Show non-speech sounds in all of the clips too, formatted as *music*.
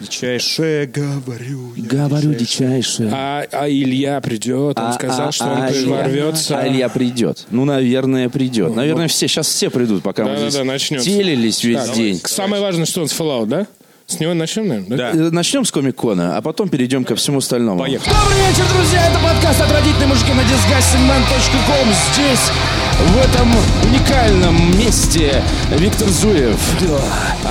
Дичайше говорю. я, Говорю дичайше. А, а Илья придет, он А- сказал, а- что он а Илья- ворвется. А Илья придет. Ну, наверное, придет. Наверное, все, сейчас все придут, пока мы Да-да-да, здесь начнется. телились весь Так, день. Самое важное, что он с Fallout, да? С него начнем, наверное, да? Да. Э, Начнем с Комик-Кона, а потом перейдем ко всему остальному. Поехали. Добрый вечер, друзья! Это подкаст «Отвратительные мужики» на disgustingman.com. Здесь, в этом уникальном месте, Виктор Зуев.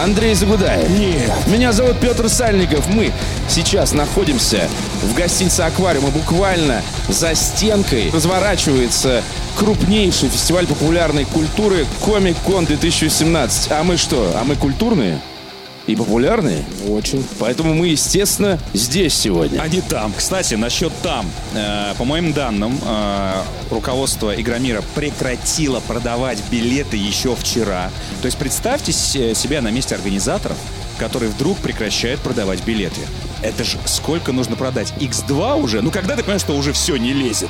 Андрей Загудаев. Нет. Меня зовут Петр Сальников. Мы сейчас находимся в гостинице «Аквариум». И буквально за стенкой разворачивается крупнейший фестиваль популярной культуры «Комик-кон 2017». А мы что? А мы культурные? И популярные? Очень. Поэтому мы, естественно, здесь сегодня. Они там. Кстати, насчет там. Э, по моим данным, э, руководство Игромира прекратило продавать билеты еще вчера. То есть представьте се- себя на месте организаторов, которые вдруг прекращают продавать билеты. Это же сколько нужно продать? X2 уже? Ну, когда ты понимаешь, что уже все не лезет?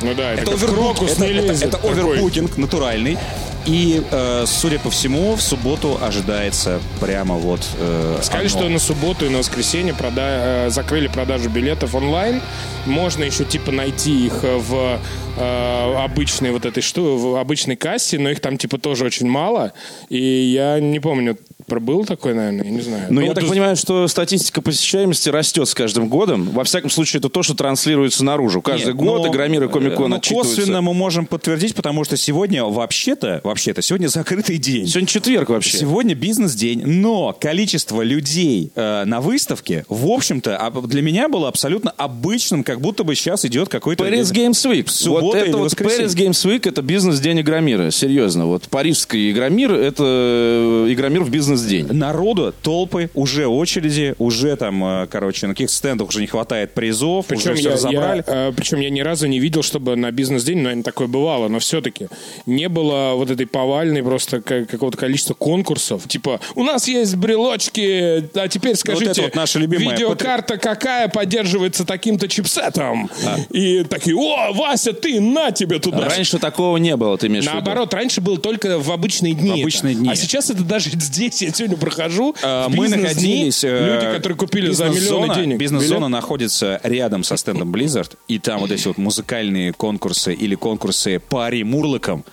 Ну да, это, Это, овербук- это, не это- это овербукинг натуральный. И, э, судя по всему, в субботу ожидается прямо вот... э, Сказали, оно. что на субботу и на воскресенье прода- э, закрыли продажу билетов онлайн. Можно еще типа найти их э, в э, обычной вот этой что, в обычной кассе, но их там типа тоже очень мало. И я не помню, был такой, наверное, я не знаю. Ну, я вот так из- понимаю, что статистика посещаемости растет с каждым годом. Во всяком случае, это то, что транслируется наружу. Каждый Нет, год но, Игромир и Комик-кон ну, косвенно мы можем подтвердить, потому что сегодня вообще-то, вообще-то, сегодня закрытый день. Сегодня четверг вообще. Сегодня бизнес-день, но количество людей э, на выставке, в общем-то, а, для меня было абсолютно обычным, как будто бы сейчас идет какой-то... Paris Games Week. Суббота вот это вот. Paris Games Week это бизнес-день Игромира. Серьезно. Вот парижский Игромир это э, Игромир в бизнес-день. Народу, толпы, уже очереди, уже там, э, короче, на каких-то стендах уже не хватает призов, Причем уже все я, разобрали. я, э, причем я ни разу не видел, чтобы на бизнес-день, наверное, такое бывало, но все-таки не было вот этой повальной просто ка- какого-то количества конкурсов. Типа, у нас есть брелочки, а теперь скажите, это вот наша любимая видеокарта какая поддерживается таким-то чипсетом? И такие, о, Вася, ты, на тебе туда. Раньше такого не было, ты имеешь в виду? Наоборот, раньше было только в обычные дни. В обычные это. дни. А сейчас это даже *laughs* здесь, я сегодня прохожу. В Мы находились... э, Люди, которые купили за миллионы денег. Бизнес-зона находится рядом со стендом Blizzard, и там вот эти вот музыкальные конкурсы или конкурсы по Ари Мурлокам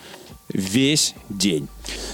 весь день.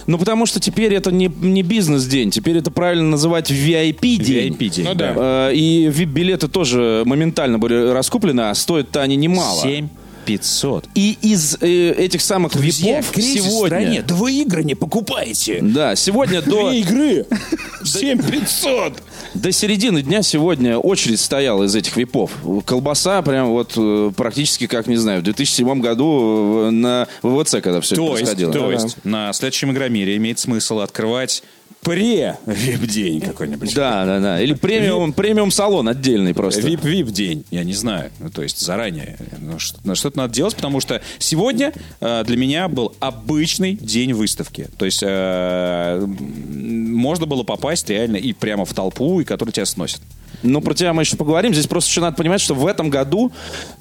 Ну, потому что теперь это не, не бизнес-день, теперь это правильно называть VIP-день. VIP-день, Ну да. Э, И VIP-билеты тоже моментально были раскуплены, а стоят-то они немало. 7 500. И из э, этих самых випов сегодня... да вы игры не покупаете. Да, сегодня до, Две игры. *laughs* *laughs* 7500. до середины дня сегодня очередь стояла из этих випов. Колбаса прям вот э, практически, как, не знаю, в 2007 году э, на ВВЦ, когда все это То есть, происходило. то есть на следующем игромире имеет смысл открывать пре-вип-день какой-нибудь. Да, да, да. Или премиум, премиум салон отдельный просто. Вип-вип день, я не знаю. Ну, то есть заранее. Ну, что- что-то надо делать, потому что сегодня э, для меня был обычный день выставки. То есть э, можно было попасть реально и прямо в толпу, и который тебя сносит. Ну, про тебя мы еще поговорим. Здесь просто еще надо понимать, что в этом году,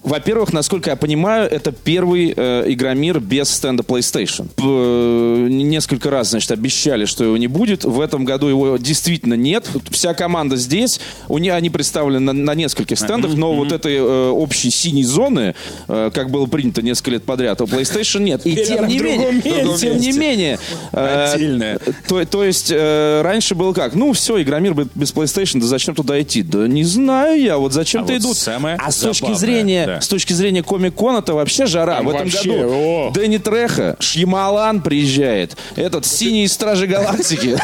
во-первых, насколько я понимаю, это первый э, Игромир без стенда PlayStation. П- э, несколько раз, значит, обещали, что его не будет. В этом году его действительно нет. Вся команда здесь. У них они представлены на, на нескольких стендах, но вот этой э, общей синей зоны, э, как было принято несколько лет подряд, у PlayStation нет. И тем не менее, тем не менее, э, то, то есть э, раньше было как? Ну, все, Игромир без PlayStation, да зачем туда идти? Да не знаю я, вот зачем-то А вот идут. самое а с точки забавное, зрения, да. с точки зрения Комик-Кона, это вообще жара. Там В этом вообще, году о. Дэнни Треха, Шьямалан приезжает, этот синий Стражи Галактики.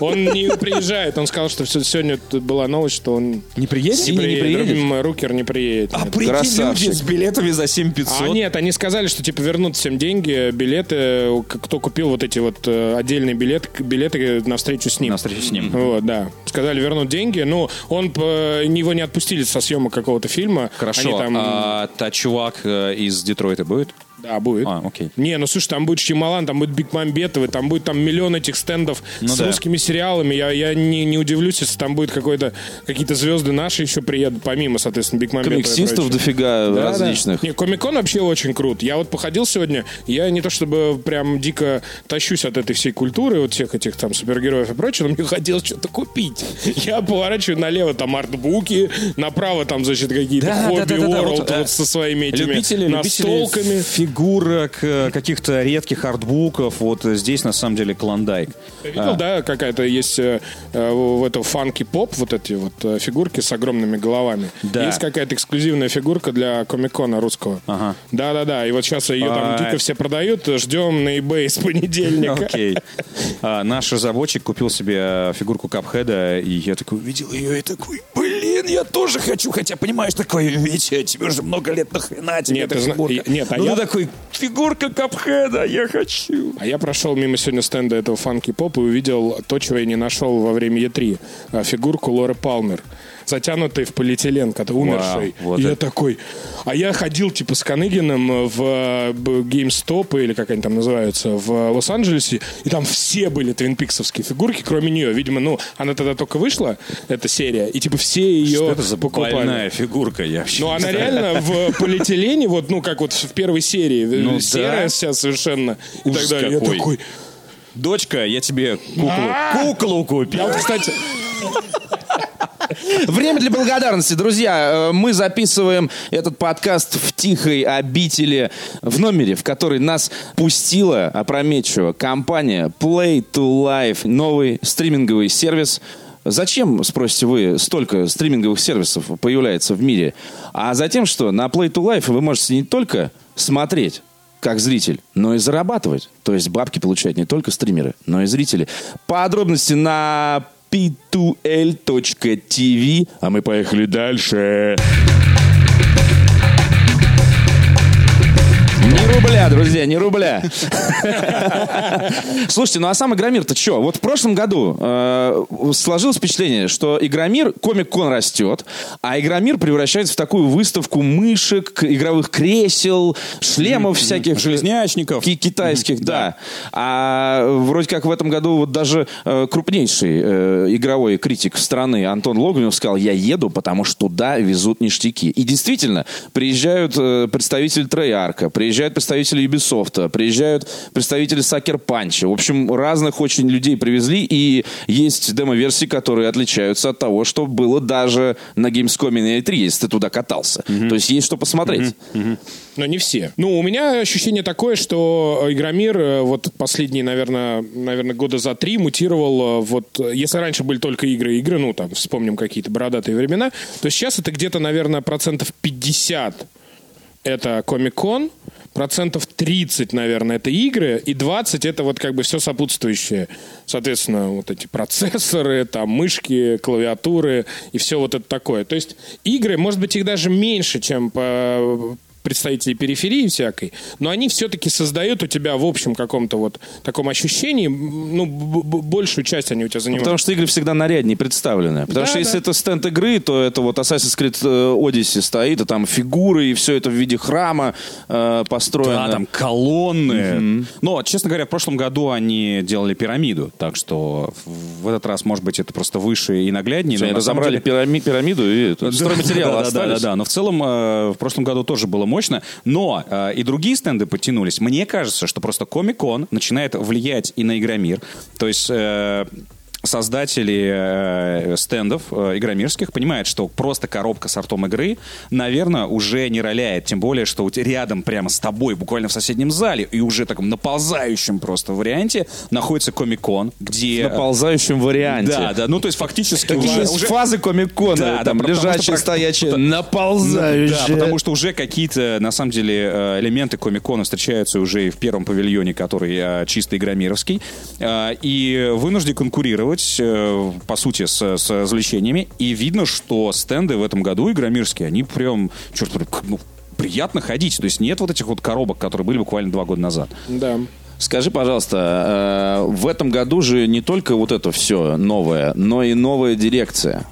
Он не приезжает. Он сказал, что сегодня была новость, что он Не приедет? Синий не приедет? М, Рукер не приедет. А прикинь, Красавчик. люди с билетами за 7500. А нет, они сказали, что типа вернут всем деньги, билеты, кто купил вот эти вот э, отдельные билеты, билеты на встречу с ним. На встречу с ним. Вот, да. Сказали вернуть деньги. Ну, он по- его не отпустили со съемок какого-то фильма. Хорошо, там- а та чувак э, из Детройта будет? Да, будет. А, окей. Не, ну слушай, там будет Шьямалан, там будет Бекмамбетовы, там будет там миллион этих стендов Ну с да. русскими сериалами. Я, я не, не удивлюсь, если там будет какой-то какие-то звезды наши еще приедут, помимо, соответственно, Бекмамбетова. Комиксистов дофига Да, различных. да. Не, Комикон вообще очень крут. Я вот походил сегодня, я не то чтобы прям дико тащусь от этой всей культуры, вот всех этих там супергероев и прочего, но мне хотелось что-то купить. Я поворачиваю налево, там артбуки, направо там, значит, какие-то Да, хобби да, да, да, да, вот, э, вот со своими этими Любители, настолками. любители фигурок, э, каких-то редких артбуков. Вот здесь на самом деле клондайк. Ты видел, да, какая-то есть э, э, в это фанки поп, вот эти вот э, фигурки с огромными головами. Да. Есть какая-то эксклюзивная фигурка для комикона русского. Ага. Да-да-да, и вот сейчас ее там А. дико все продают, ждем на eBay с понедельника. *laughs* Окей. А, наш разработчик купил себе фигурку Капхеда, и я такой увидел ее и такой, блин, я тоже хочу, хотя понимаешь, такое, Витя, тебе уже много лет нахрена тебе Нет, эта зна- фигурка? я- нет, а Ну, я- такой, фигурка Капхеда, я хочу. А я прошел мимо сегодня стенда этого фанки поп и увидел то, чего я не нашел во время Е3. А, Фигурку Лоры Палмер. Затянутый в полиэтилен, когда умерший. вот и я это- такой... А я ходил, типа, с Каныгином в GameStop, или как они там называются, в Лос-Анджелесе, и там все были твинпиксовские фигурки, кроме нее. Видимо, ну, она тогда только вышла, эта серия, и, типа, все ее Что это за покупали. больная фигурка? Я вообще Ну, она реально в полиэтилене, вот, ну, как вот в первой серии, э, Ну, серая да. вся совершенно, и Ужас так далее. Я какой. такой, Дочка, я тебе куклу, куклу купил. Я вот, кстати, Время для благодарности, друзья. Э, Мы записываем этот подкаст в тихой обители в номере, в который нас пустила опрометчиво компания Play to Life, новый стриминговый сервис. Зачем, спросите вы, столько стриминговых сервисов появляется в мире? А затем, что на Play to Life вы можете не только смотреть, как зритель, но и зарабатывать. То есть бабки получают не только стримеры, но и зрители. Подробности на p2l.tv. А мы поехали дальше. Не рубля, друзья, не рубля. Слушайте, ну а сам Игромир-то что? Вот в прошлом году э, сложилось впечатление, что Игромир, комик-кон растет, а Игромир превращается в такую выставку мышек, игровых кресел, шлемов всяких. Железнячников. Ки- китайских, да. А вроде как в этом году вот даже э, крупнейший э, игровой критик страны Антон Логвинов сказал, я еду, потому что туда везут ништяки. И действительно, приезжают э, представители Трейарка, приезжают представители Ubisoft, приезжают представители Сакер Панча. В общем, разных очень людей привезли, и есть демо-версии, которые отличаются от того, что было даже на Gamescom и на E3, если ты туда катался. То есть есть что посмотреть. но не все. Ну, у меня ощущение такое, что Игромир э, вот последние, наверное, наверное, года за три мутировал. э, Вот, э, если раньше были только игры, игры, ну, там, вспомним какие-то бородатые времена, то сейчас это где-то, наверное, процентов 50 это Комик-кон, процентов 30, наверное, это игры, и 20 это вот как бы все сопутствующее. Соответственно, вот эти процессоры, там мышки, клавиатуры и все вот это такое. То есть игры, может быть, их даже меньше, чем по представителей периферии всякой, но они все-таки создают у тебя в общем каком-то вот таком ощущении, ну, большую часть они у тебя занимают. Потому что игры всегда наряднее представлены. Потому Да, что если да. это стенд игры, то это вот Assassin's Creed э, Odyssey стоит, и там фигуры, и все это в виде храма э, построено. Да, там колонны. Но, честно говоря, в прошлом году они делали пирамиду, так что в этот раз, может быть, это просто выше и нагляднее. Всё, но Они разобрали деле- пирами- пирамиду, и это, стройматериалы да, да, остались. да, да, да. Но в целом э, в прошлом году тоже было мощно. Но э, и другие стенды подтянулись. Мне кажется, что просто Комик-кон начинает влиять и на Игромир. То есть... э, Создатели э, стендов э, игромирских понимают, что просто коробка с артом игры, наверное, уже не роляет. Тем более, что у тебя рядом прямо с тобой, буквально в соседнем зале, и уже таком наползающем просто варианте находится Комик-кон, где... В наползающем варианте. Да, да, ну то есть фактически Такие уже- есть уже- фазы комик-кона, Да, да, там потому что лежачие, про- стоячие, наползающие. Да, потому что уже какие-то, на самом деле, э, элементы комикона встречаются уже и в первом павильоне, который э, чисто игромировский, э, и вынуждены конкурировать, э, по сути, с, с развлечениями. И видно, что стенды в этом году игромирские, они прям, черт побери, к- ну, приятно ходить. То есть нет вот этих вот коробок, которые были буквально два года назад. Да. Скажи, пожалуйста, э, в этом году же не только вот это все новое, но и новая дирекция.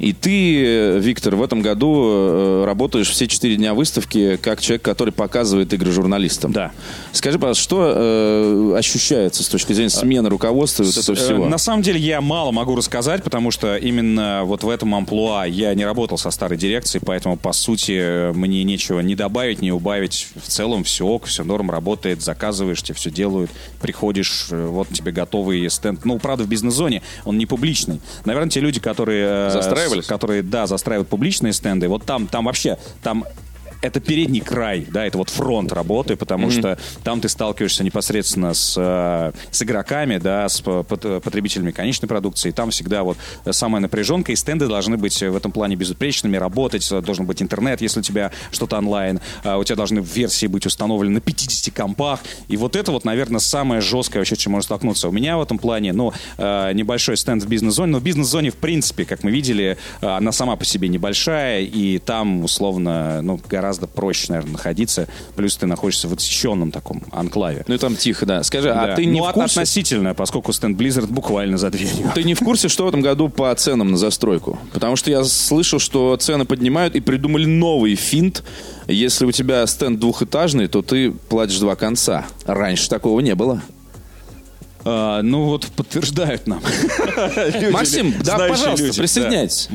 И ты, э, Виктор, в этом году э, работаешь все четыре дня выставки как человек, который показывает игры журналистам. Да. Скажи, пожалуйста, что э, ощущается с точки зрения смены руководства и вот этого Э, всего? На самом деле я мало могу рассказать, потому что именно вот в этом амплуа я не работал со старой дирекцией, поэтому, по сути, мне нечего ни добавить, ни убавить. В целом все ок, все норм, работает, заказываешь, тебе все делают, приходишь, вот тебе готовый стенд. Ну, правда, в бизнес-зоне он не публичный. Наверное, те люди, которые... Застраивались? Которые, да, застраивают публичные стенды, вот там, там вообще, там это передний край, да, это вот фронт работы, потому что там ты сталкиваешься непосредственно с, э, с игроками, да, с по- пот- потребителями конечной продукции. Там всегда вот самая напряженка, и стенды должны быть в этом плане безупречными, работать, э, должен быть интернет, если у тебя что-то онлайн, а у тебя должны версии быть установлены на 50 компах, и вот это вот, наверное, самое жесткое вообще, чем можно столкнуться. У меня в этом плане, ну, э, небольшой стенд в бизнес-зоне, но в бизнес-зоне, в принципе, как мы видели, э, она сама по себе небольшая, и там, условно, ну, гораздо проще, наверное, находиться. Плюс ты находишься в отсеченном таком анклаве. Ну и там тихо, да. Скажи, а Да. ты не ну, в от- курсе? относительно, поскольку стенд Blizzard буквально за дверью. *laughs* Ты не в курсе, что в этом году по ценам на застройку? Потому что я слышал, что цены поднимают и придумали новый финт. Если у тебя стенд двухэтажный, то ты платишь два конца. Раньше такого не было. А, ну вот подтверждают нам. *laughs* Максим, да, пожалуйста, присоединяйтесь.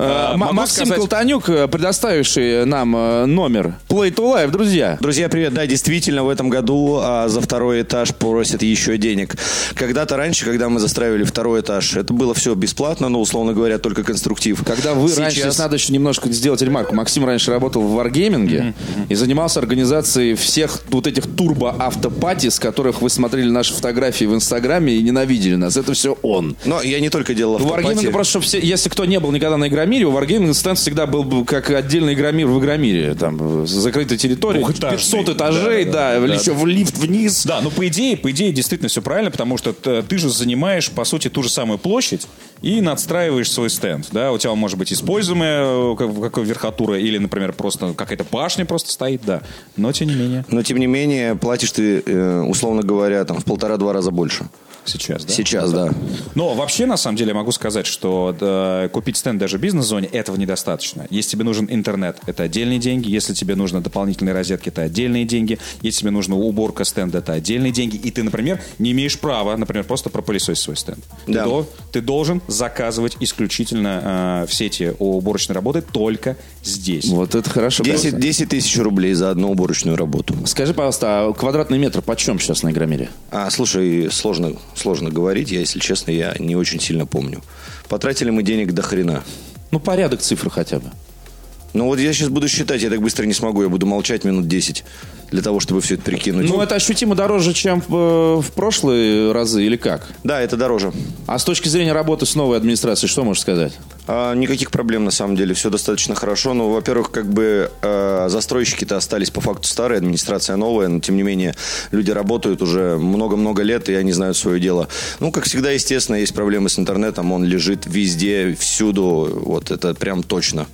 Э, А, могу Максим сказать- Колтанюк, э, предоставивший нам э, номер Play to Live, друзья. Друзья, привет. Да, действительно, в этом году а, за второй этаж просят еще денег. Когда-то раньше, когда мы застраивали второй этаж, это было все бесплатно, но, условно говоря, только конструктив. Когда вы раньше, здесь надо еще немножко сделать ремарку. Максим раньше работал в Wargaming и занимался организацией всех вот этих турбо-автопати, с которых вы смотрели наши фотографии в Инстаграме и ненавидели нас. Это все он. Но я не только делал У Wargaming автопати. просто, чтобы все, если кто не был никогда на Игромире, у Wargaming стенд всегда был бы как отдельный Игромир в Игромире. Там, э, закрытая территория, Двухэтажный. 500 этажей, да, да, да. еще в лифт вниз. Да, ну по идее, по идее действительно все правильно, потому что т- ты же занимаешь по сути ту же самую площадь и надстраиваешь свой стенд, да, у тебя может быть используемая э, как- какая верхотура или, например, просто какая-то башня просто стоит, да, но тем не менее Но, тем не менее, платишь ты, э, условно говоря, там, в полтора-два раза больше. Сейчас, да. Сейчас, да. Но вообще, на самом деле, я могу сказать, что да, купить стенд даже в бизнес-зоне этого недостаточно. Если тебе нужен интернет, это отдельные деньги. Если тебе нужны дополнительные розетки, это отдельные деньги. Если тебе нужна уборка стенда, это отдельные деньги. И ты, например, не имеешь права, например, просто пропылесосить свой стенд. Да. Ты, до- ты должен заказывать исключительно э, все эти уборочные работы только здесь. Вот это хорошо. 10, 10 тысяч рублей за одну уборочную работу. Скажи, пожалуйста, а квадратный метр почем сейчас на Игромире? А, слушай, сложно, сложно говорить. Я, если честно, я не очень сильно помню. Потратили мы денег до хрена. Ну, порядок цифр хотя бы. Ну вот я сейчас буду считать, я так быстро не смогу. Я буду молчать минут 10 для того, чтобы все это прикинуть. Ну, это ощутимо дороже, чем в, э, в прошлые разы, или как? Да, это дороже. А с точки зрения работы с новой администрацией, что можешь сказать? А, никаких проблем на самом деле, все достаточно хорошо. Ну, во-первых, как бы э, застройщики-то остались по факту старые, администрация новая, но тем не менее люди работают уже много-много лет, и они знают свое дело. Ну, как всегда, естественно, есть проблемы с интернетом, он лежит везде, всюду, вот это прям точно.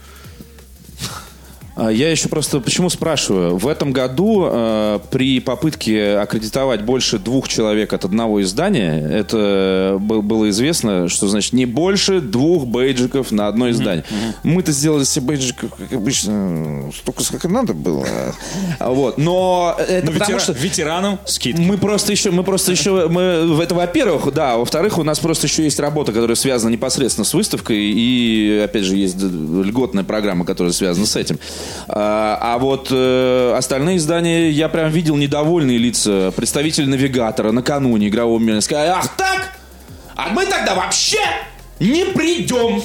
А, Я еще просто почему спрашиваю? В этом году э, при попытке аккредитовать больше двух человек от одного издания, это был- было известно, что значит не больше двух бейджиков на одно издание. Мы-то сделали все бейджиков, как обычно, столько, сколько надо было. А Вот. Но это потому ветера- что... ветеранам скидки. Мы просто еще, мы просто еще, мы, это во-первых, да, во-вторых, у нас просто еще есть работа, которая связана непосредственно с выставкой, и, опять же, есть льготная программа, которая связана с этим. А, а вот э, остальные издания, я прям видел недовольные лица представителей навигатора накануне игрового мира. Сказали, ах так? А мы тогда вообще не придем.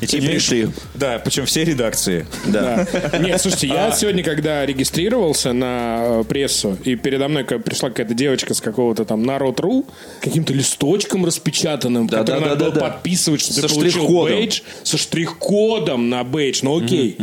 И те пришли. Да, причем все редакции. Да. Нет, слушайте, я сегодня, когда регистрировался на э, прессу, и передо мной пришла какая-то девочка с какого-то там Народ.ру, каким-то листочком распечатанным, Да, который да, надо да, было да, подписывать, что Со ты получил бейдж, со штрих-кодом на бейдж, ну окей.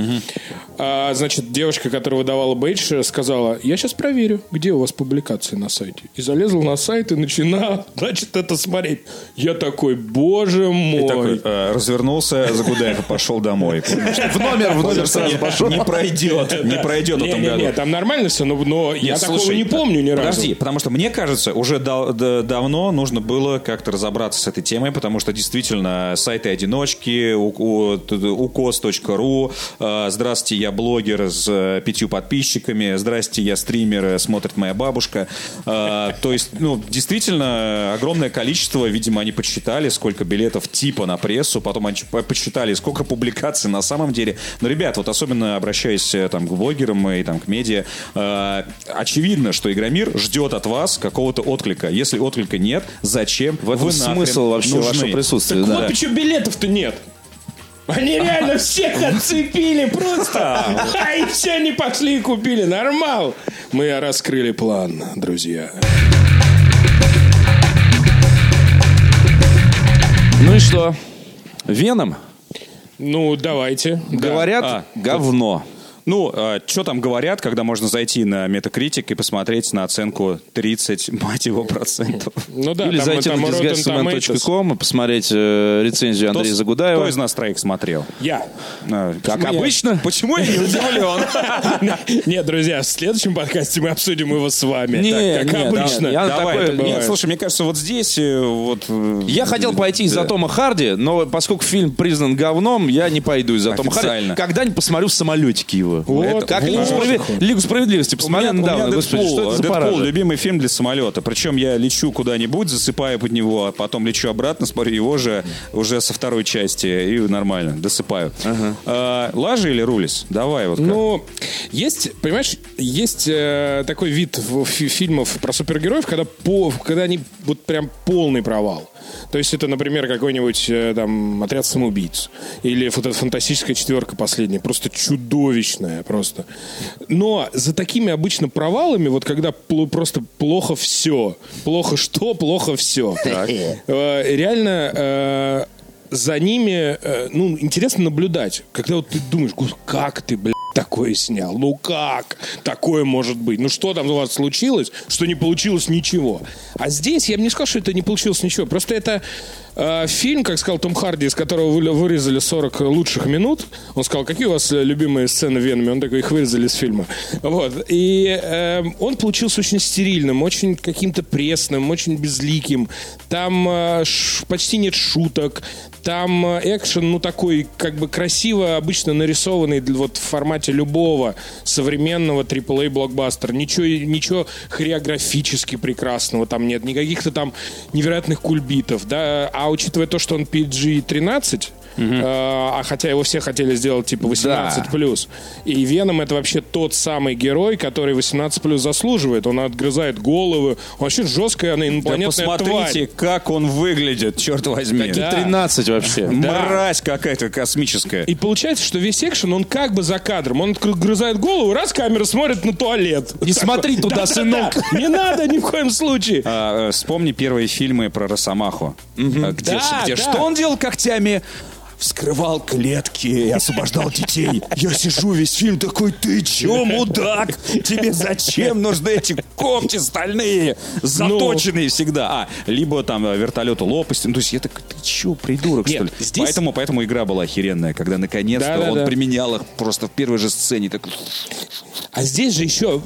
А, значит, девочка, которая выдавала бейдж, сказала, я сейчас проверю, где у вас публикации на сайте. И залезла на сайт и начинала, *laughs* значит, это смотреть. Я такой, боже мой. И такой, э, развернулся, загудел Гудаев и пошел домой. В номер, в номер сразу пошел. Не пройдет, не пройдет в этом году. Не-не-не, там нормально все, но, я Нет, такого не помню ни разу. Подожди, потому что мне кажется, уже дав- да- давно нужно было как-то разобраться с этой темой, потому что действительно сайты одиночки, у- у- т- укос.ру, э, здравствуйте, я блогер с э, пятью подписчиками, здрасте, я стример, э, смотрит моя бабушка. То есть, ну, действительно, огромное количество, видимо, они подсчитали, сколько билетов типа на прессу, потом они по- подсчитали, сколько публикаций на самом деле. Но, ребят, вот особенно обращаясь э, там, к блогерам и там, к медиа, э, очевидно, что Игромир ждет от вас какого-то отклика. Если отклика нет, зачем В этом вы смысл вообще нужны? вашего присутствия. Так да. вот почему билетов-то нет. Они реально всех отцепили просто. А и все не пошли и купили. Нормал. Мы раскрыли план, друзья. Ну и что? Веном? Ну, давайте. Да. Говорят, А, говно. Ну, что там говорят, когда можно зайти на Metacritic и посмотреть на оценку 30, *laughs* мать его, процентов? Ну да, Или там, зайти там на disgustsman.com и посмотреть э, рецензию Андрея Кто Загудаева. из нас троих смотрел? Я. А, Как почему я- обычно. Почему я не удивлен? *laughs* Нет, друзья, в следующем подкасте мы обсудим его с вами. Не, Так, как обычно. я. Нет, слушай, мне кажется, вот здесь э, вот... э, Я хотел пойти из-за Тома Харди, но поскольку фильм признан говном, я не пойду из-за Тома Харди. Когда-нибудь посмотрю в самолетике его. Вот, как вот. Лигу, справед- Лигу справедливости посмотрел недавно. Господи, что это за Дэдпул любимый фильм для самолета. Причем я лечу куда-нибудь, засыпаю под него, а потом лечу обратно, смотрю его же уже со второй части и нормально, досыпаю. А, лажи или рулис? Давай вот как. Ну, есть, понимаешь, есть э, такой вид в- фи- фильмов про супергероев, когда, по, когда они вот прям полный провал. То есть это, например, какой-нибудь э, там отряд самоубийц. Или фантастическая четверка последняя. Просто чудовищная просто. Но за такими обычно провалами, вот когда пл- просто плохо все. Плохо что, плохо все. *laughs* Реально э, за ними, э, ну, интересно наблюдать. Когда вот ты думаешь, «Гос- как ты, блядь, такое снял? Ну как такое может быть? Ну что там у вас случилось, что не получилось ничего? А здесь я бы не сказал, что это не получилось ничего. Просто это э, фильм, как сказал Том Харди, из которого вы- вырезали 40 лучших минут. Он сказал, какие у вас любимые сцены в Веноме? Он такой, их вырезали из фильма. Вот. И э, он получился очень стерильным, очень каким-то пресным, очень безликим. Там э, ш- почти нет шуток. Там э, экшен, ну, такой, как бы красиво, обычно нарисованный вот в формате любого современного AAA блокбастера. Ничего, ничего хореографически прекрасного там нет, никаких-то там невероятных кульбитов, да, а учитывая то, что он PG-13, э, а хотя его все хотели сделать типа 18 плюс. И Веном это вообще тот самый герой, который 18 плюс заслуживает. Он отгрызает головы. Он вообще жесткая она Да инопланетная посмотрите, тварь. как он выглядит, черт возьми. Да. 13 вообще. Мразь какая-то космическая. И получается, что весь экшен, он как бы за кадром. Он грызает голову, раз камера смотрит на туалет. Не смотри туда, Да-да-да. сынок. Не надо ни в коем случае. А, э, вспомни первые фильмы про Росомаху. А, Где, Да, где да. что он делал когтями? Вскрывал клетки и освобождал детей. Я сижу весь фильм такой, ты чё, мудак? Тебе зачем нужны эти когти стальные, заточенные всегда? А, либо там э, вертолеты лопасти. Ну, то есть я так, чё, придурок, Нет, что ли? здесь- Поэтому, поэтому игра была охеренная, когда наконец-то Да-да-да. он применял их просто в первой же сцене. Так, А здесь же еще,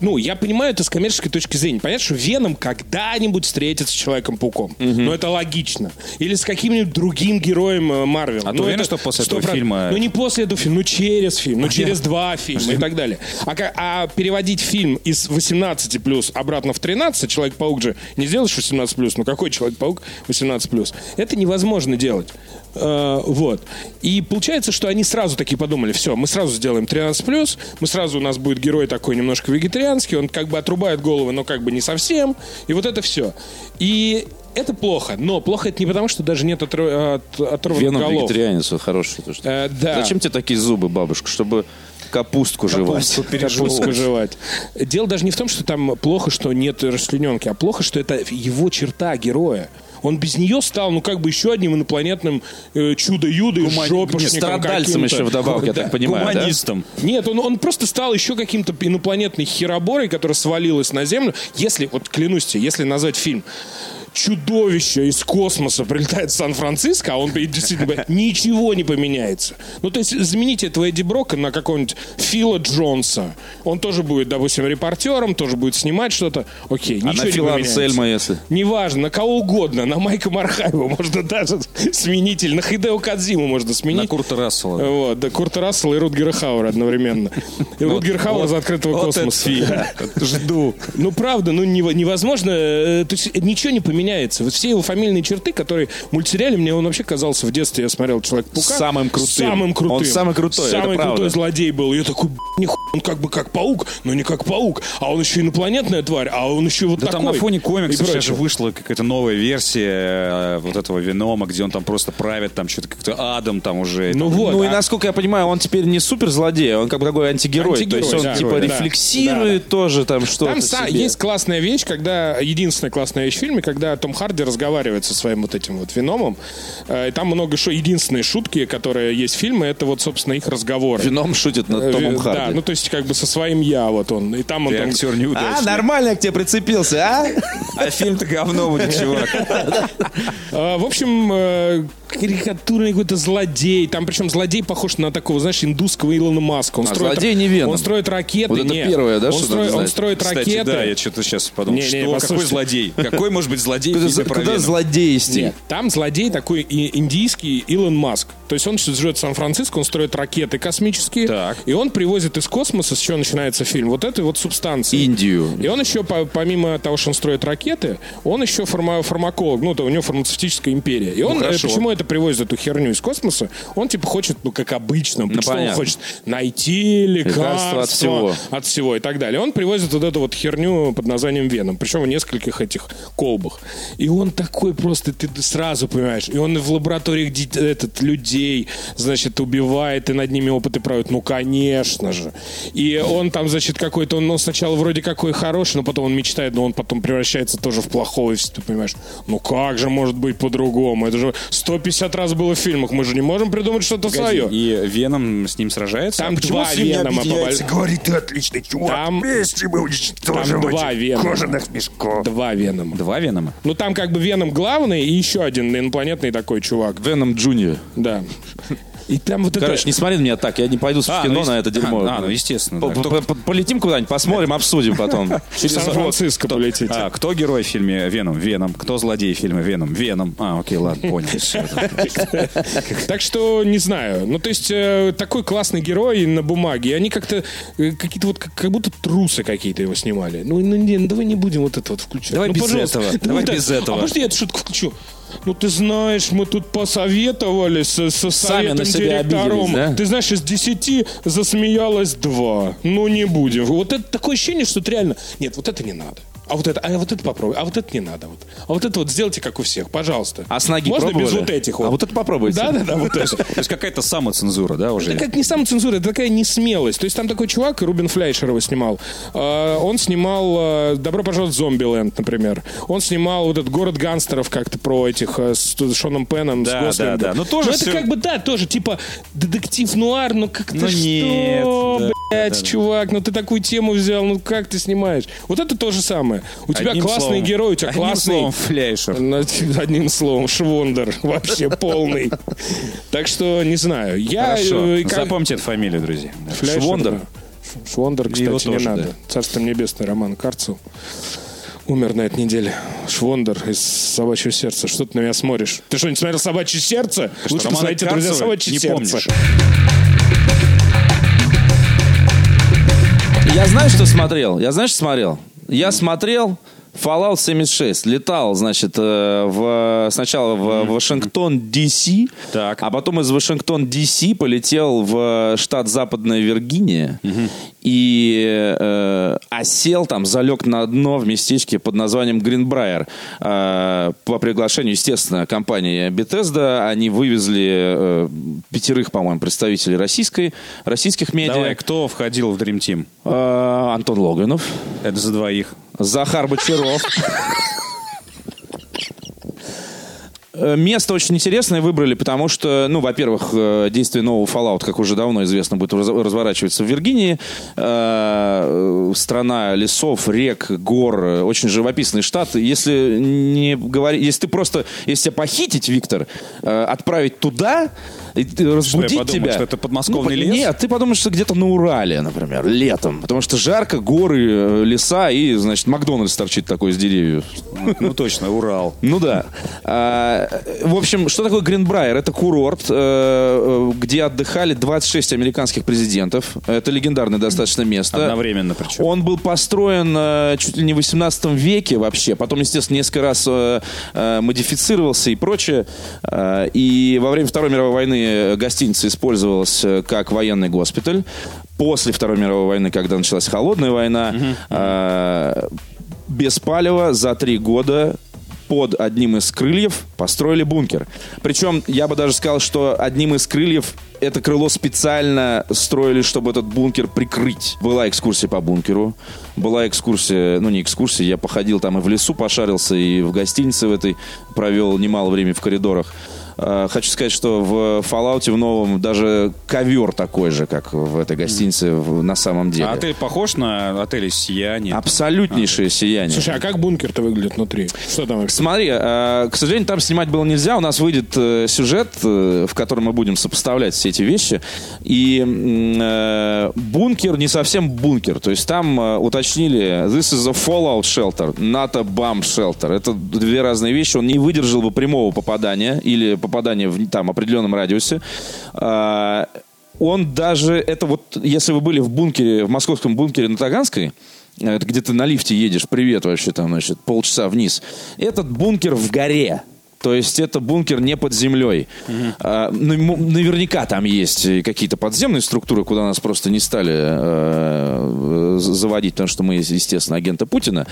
ну, я понимаю это с коммерческой точки зрения. Понятно, что Веном когда-нибудь встретится с Человеком-пауком. Ну, это логично. Или с каким-нибудь другим героем э, Марвел. А ты ну, уверен, что после этого 100%. фильма- Ну, не после этого фильма, ну, через фильм, ну, через два фильма и так далее. А, а переводить фильм из 18 плюс обратно в 13, Человек-паук же не сделаешь 18 плюс, ну, какой Человек-паук 18 плюс? Это невозможно делать. Э, вот. И получается, что они сразу такие подумали, все, мы сразу сделаем 13 плюс, мы сразу, у нас будет герой такой немножко вегетарианский, он как бы отрубает головы, но как бы не совсем, и вот это все. И это плохо, но плохо это не потому, что даже нет отро- от- оторванных Веном голов. вегетарианец, вот хороший. то, что- Э, да. Зачем тебе такие зубы, бабушка? Чтобы капустку жевать. Капустку жевать. Дело даже не в том, что там плохо, что нет расчлененки, а плохо, что это его черта героя. Он без нее стал, ну, как бы еще одним инопланетным э, чудо-юдо и Гумани- жопошником Страдальцем еще вдобавок, я так понимаю, да? гуманистом. Нет, он, он просто стал еще каким-то инопланетной хероборой, которая свалилась на Землю. Если, вот клянусь тебе, если назвать фильм чудовище из космоса прилетает в Сан-Франциско, а он действительно ничего не поменяется. Ну, то есть замените этого Эдди Брока на какого-нибудь Фила Джонса. Он тоже будет, допустим, репортером, тоже будет снимать что-то. Окей, А ничего на не Фила поменяется. Ансельма, если? Неважно, на кого угодно, на Майка Мархаева можно даже сменить, или на Хидео Кадзиму можно сменить. На Курта Рассела. Вот, да, Курта Рассела и Рутгера Хауэра одновременно. И *laughs* Рутгер Хауэр из открытого космоса. *laughs* Жду. Ну, правда, ну нево- невозможно, э, то есть ничего не поменяется. Вот все его фамильные черты, которые в мультсериале, мне он вообще казался в детстве, я смотрел Человек-паука. Самым крутым. Самым крутым. Он самый крутой, Самый это правда. крутой злодей был. Я такой, нихуя, он как бы как паук, но не как паук. А он еще инопланетная тварь, а он еще вот Да такой. там на фоне И комиксов сейчас же вышла какая-то новая версия э, вот этого Венома, где он там просто правит, там что-то как-то адом там уже. Ну там. вот. Ну и а- насколько я понимаю, он теперь не суперзлодей, он как бы такой антигерой. Антигерой, То есть он да, типа да, рефлексирует тоже там что-то. Там себе. есть классная вещь, когда единственная классная вещь в фильме, когда Том Харди разговаривает со своим вот этим вот Веномом. Э, И там много шо единственные шутки, которые есть в фильме, это вот, собственно, их разговоры. Вином шутит над Э, Томом Да, Харди. ну то есть как бы со своим я вот он. И там он Ты там... актер неудачный. а, нормально я к тебе прицепился, а? А фильм-то говно будет, чувак. А, В общем, э, карикатурный какой-то злодей. Там причем злодей похож на такого, знаешь, индусского Илона Маска. Он А злодей не Веном. Он строит ракеты. Вот это не. первое, да, он, что строит, он строит Кстати, ракеты. да, я что-то сейчас подумал, Не, не, что, какой послушайте. злодей? Какой может быть злодей Куда, злодействие? Нет, там злодей такой индийский Илон Маск. То есть он живет в Сан-Франциско, он строит ракеты космические. Так. И он привозит из космоса, с чего начинается фильм, вот этой вот субстанции. Индию. И он еще, по- помимо того, что он строит ракеты, он еще фарма- фармаколог, ну, то у него фармацевтическая империя. И он, э, хорошо. почему это привозит эту херню из космоса? Он, типа, хочет, ну, как обычно, что он понятно. хочет найти лекарство, от всего. от всего и так далее. Он привозит вот эту вот херню под названием Веном, причем в нескольких этих колбах. И он такой просто, ты сразу понимаешь, и он в лабораториях этот, людей, значит, убивает и над ними опыты проводит. Ну, конечно же. И он там, значит, какой-то, он ну, сначала вроде какой хороший, но потом он мечтает, но он потом превращается тоже в плохого, и все, ты понимаешь, ну как же может быть по-другому? Это же 150 раз было в фильмах, мы же не можем придумать что-то свое. И Веном с ним сражается? Там А почему два с ним не Венома объединяется? поболь- Говорит, ты отличный чувак. Там- Вместе мы уничтожим там два Венома. кожаных мешков. Два Венома. Два Венома? Ну, там как бы Веном главный и еще один инопланетный такой чувак. Веном Джуниор. Да. И там вот Короче, это... не смотри на меня так, я не пойду в А, кино ну, на это дерьмо. А, ну, естественно, По- да. по- по- Полетим куда-нибудь, посмотрим, обсудим потом. *laughs* В Сан-Франциско полетите. А, кто герой в фильме Веном? Веном. Кто злодей в фильме Веном? Веном. А, окей, ладно, понял. *laughs* Так что, не знаю. Ну, то есть, э, такой классный герой на бумаге. Они как-то, э, какие-то вот, как, будто трусы какие-то его снимали. Ну, ну, не, ну, давай не будем вот это вот включать. Давай ну, без этого. Давай без это. этого. А можно я эту шутку включу? Ну, ты знаешь, мы тут посоветовали со, со советом директором. да? Ты знаешь, из 10 засмеялось 2. Ну, не будем. Вот это такое ощущение, что это реально... Нет, вот это не надо. А вот это, а вот это попробуй, а вот это не надо. Вот. А вот это вот сделайте, как у всех, пожалуйста. А с ноги Можно пробовали? без вот этих вот. А вот это попробуйте. Да, да, да, вот это. То есть какая-то самоцензура, да, уже? Это как не самоцензура, это такая несмелость. То есть там такой чувак, Рубин Фляйшер его снимал. Э, Он снимал э, «Добро пожаловать в Зомбиленд», например. Он снимал вот этот «Город гангстеров» как-то про этих э, с Шоном Пеном, Да, с Гослингом. да, да. Ну, тоже это как бы, да, тоже типа детектив-нуар, но как-то Ну, что, да, блядь, да, да. чувак, ну ты такую тему взял, ну как ты снимаешь? Вот это то же самое. У тебя Одним классный словом. герой, у тебя Одним классный... словом, фляйшер. Одним словом, швондер. Вообще полный. Так что, не знаю. Я... Хорошо. э, как- Запомните эту фамилию, друзья. Фляйшер, Швондер? да. Швондер, кстати, Его не тоже, надо. да. Царство небесное, Роман Карцев. Умер на этой неделе. Швондер из «Собачьего сердца». Что ты на меня смотришь? Ты что, не смотрел «Собачье сердце»? Лучше Романа посмотрите, друзья, «Собачье не сердце». помнишь? Я знаю, что смотрел. Я знаешь, что смотрел? Я смотрел Fallout 76. Летал, значит, э, в, сначала в Вашингтон, Д.С., а потом из Вашингтон, Д.С. полетел в штат Западная Виргиния и э, осел там, залег на дно в местечке под названием Гринбрайер. Э, по приглашению, естественно, компании Bethesda они вывезли э, пятерых, по-моему, представителей российской, российских медиа. Давай, кто входил в Dream Team? Э, Антон Логвинов, Это за двоих. Захар Бочаров. Э, Место очень интересное выбрали, потому что, ну, во-первых, э, действие нового Fallout, как уже давно известно, будет раз- разворачиваться в Виргинии. Э, Страна лесов, рек, гор, очень живописный штат. Если не говорить, если ты просто, если тебя похитить, Виктор, отправить туда, и ты- разбудить подумаю, тебя. что это подмосковный Ну, лес? Нет, ты подумаешь, что где-то на Урале, например, летом. Потому что жарко, горы, э, леса и, значит, Макдональдс торчит такой с деревьев. Ну точно, Урал. Ну да. А, в общем, что такое Гринбрайер? Это курорт, э, э, где отдыхали 26 американских президентов. Это легендарное достаточно место. Одновременно причем. Он был построен чуть ли не в 18 веке вообще. Потом, естественно, несколько раз модифицировался и прочее. И во время Второй мировой войны гостиница использовалась э, как военный госпиталь. После Второй мировой войны, когда началась холодная война, э, без палева за три года под одним из крыльев построили бункер. Причем я бы даже сказал, что одним из крыльев это крыло специально строили, чтобы этот бункер прикрыть. Была экскурсия по бункеру, была экскурсия, ну не экскурсия, я походил там и в лесу пошарился, и в гостинице в этой провел немало времени в коридорах. Э, Хочу сказать, что в Fallout в новом даже ковер такой же, как в этой гостинице на самом деле. А отель похож на отель «Сияние»? Абсолютнейшее сияние. Слушай, а как бункер-то выглядит внутри? Что там? Смотри, э, к сожалению, там снимать было нельзя. У нас выйдет э, сюжет, э, в котором мы будем сопоставлять все эти вещи. И э, бункер не совсем бункер. То есть там э, уточнили, this is a fallout shelter, not a bomb shelter. Это две разные вещи. Он не выдержал бы прямого попадания или попадания в там определенном радиусе. А, он даже, это вот, если вы были в бункере, в московском бункере на Таганской, э, это где ты на лифте едешь, привет вообще там, значит, полчаса вниз. Этот бункер в горе. То есть это бункер не под землей. А, ну, наверняка там есть какие-то подземные структуры, куда нас просто не стали э, заводить, потому что мы, естественно, агенты Путина.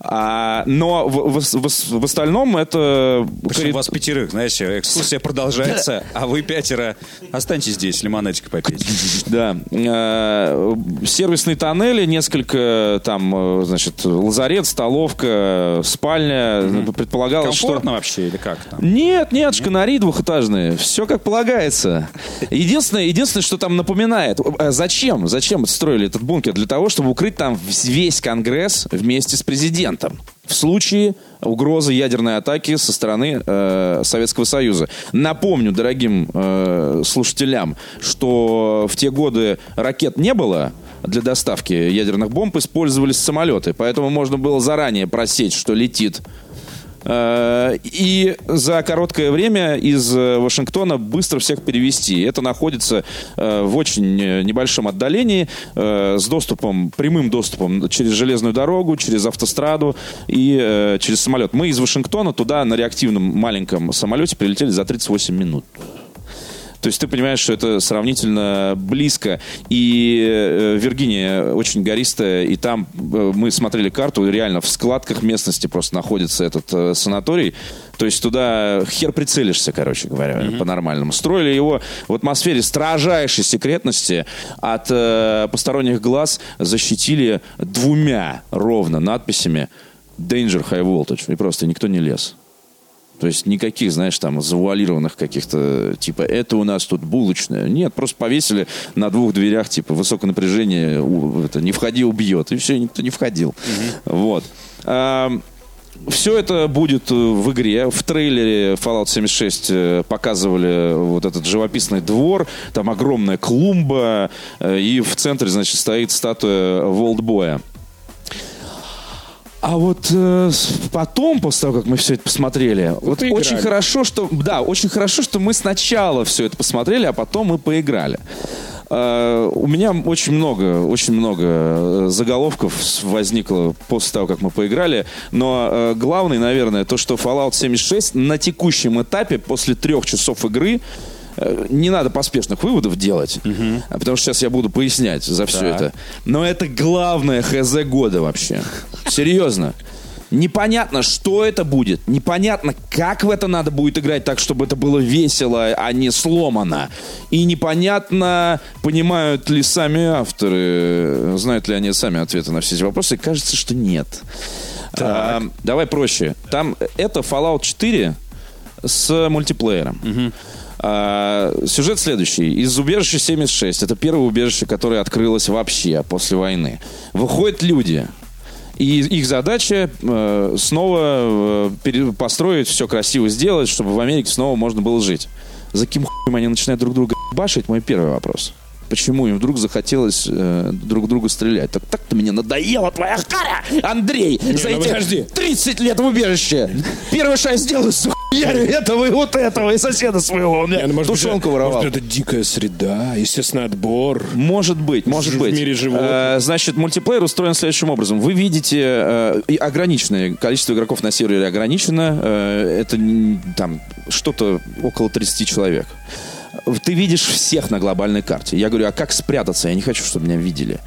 А, но в, в- в- в остальном это... Причем вас пятерых, знаете, экскурсия продолжается, а вы пятеро останьтесь здесь, лимонадика попить. *laughs* Да. Э, Сервисные тоннели, несколько там, э, значит, лазарет, столовка, спальня. Предполагалось, что... Комфортно вообще или как там? Нет, нет, шканари двухэтажные. Все как полагается. Единственное, единственное, что там напоминает. э, Зачем? Зачем строили этот бункер? Для того, чтобы укрыть там весь Конгресс вместе с президентом. В случае угрозы ядерной атаки со стороны э, Советского Союза. Напомню дорогим э, слушателям, что в те годы ракет не было, для доставки ядерных бомб использовались самолеты. Поэтому можно было заранее просечь, что летит И за короткое время из э, Вашингтона быстро всех перевести. Это находится э, в очень э, небольшом отдалении, э, с доступом, прямым доступом через железную дорогу, через автостраду и э, через самолет. Мы из Вашингтона туда на реактивном маленьком самолете прилетели за 38 минут. То есть ты понимаешь, что это сравнительно близко. И э, Виргиния очень гористая, и там э, мы смотрели карту, реально в складках местности просто находится этот э, санаторий. То есть туда хер прицелишься, короче говоря, по-нормальному. Строили его в атмосфере строжайшей секретности от э, посторонних глаз, защитили двумя ровно надписями Danger High Voltage. И просто никто не лез. То есть никаких, знаешь, там завуалированных каких-то, типа, это у нас тут булочная. Нет, просто повесили на двух дверях, типа, высокое напряжение, это, не входи, убьет. И все, никто не входил. Вот. все это будет в игре. В трейлере Fallout 76 э, показывали вот этот живописный двор. Там огромная клумба. э, И в центре, значит, стоит статуя Волдбоя. А вот э, потом, после того, как мы все это посмотрели, вот поиграли. очень хорошо, что да, очень хорошо, что мы сначала все это посмотрели, а потом мы поиграли. Э, у меня очень много, очень много э, заголовков возникло после того, как мы поиграли, но э, главный, наверное, то, что Fallout 76 на текущем этапе после трех часов игры не надо поспешных выводов делать, а потому что сейчас я буду пояснять за все это. Но это главное ХЗ года вообще. Серьезно. Непонятно, что это будет. Непонятно, как в это надо будет играть так, чтобы это было весело, а не сломано. И непонятно, понимают ли сами авторы, знают ли они сами ответы на все эти вопросы. Кажется, что нет. А, давай проще. Там это Fallout 4 с мультиплеером. А, сюжет следующий. Из убежища 76, это первое убежище, которое открылось вообще после войны, выходят люди. И их задача э, снова э, построить все красиво сделать, чтобы в Америке снова можно было жить. За каким хуем они начинают друг друга башить? Мой первый вопрос. Почему им вдруг захотелось э, друг друга стрелять? Так так-то мне надоела твоя кара, Андрей, за ну эти подожди. 30 лет в убежище. Первый шаг сделаю, сухуярю этого и вот этого, и соседа своего. У меня Не, ну, может быть, тушенку это- воровал. Может, это дикая среда, естественный отбор. Может быть, может В быть. мире животных. Э, значит, мультиплеер устроен следующим образом. Вы видите э, ограниченное количество игроков на сервере ограничено. Э, это там что-то около 30 человек. Ты видишь всех на глобальной карте. Я говорю, а как спрятаться? Я не хочу, чтобы меня видели.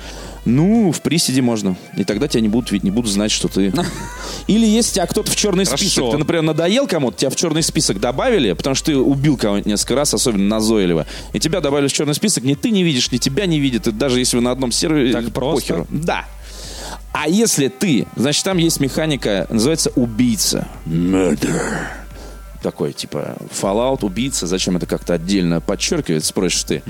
Ну, в приседе можно. И тогда тебя не будут видеть, не будут знать, что ты... *laughs* Или если тебя кто-то в черный список. Ты, например, надоел кому-то, тебя в черный список добавили, потому что ты убил кого-нибудь несколько раз, особенно назойливо. И тебя добавили в черный список, ни ты не видишь, ни тебя не видит. И даже если вы на одном сервере... Так просто? похеру. Да. А если ты, значит, там есть механика, называется убийца. Murder. Такой, типа, Fallout, убийца, зачем это как-то отдельно подчеркивать, спросишь ты.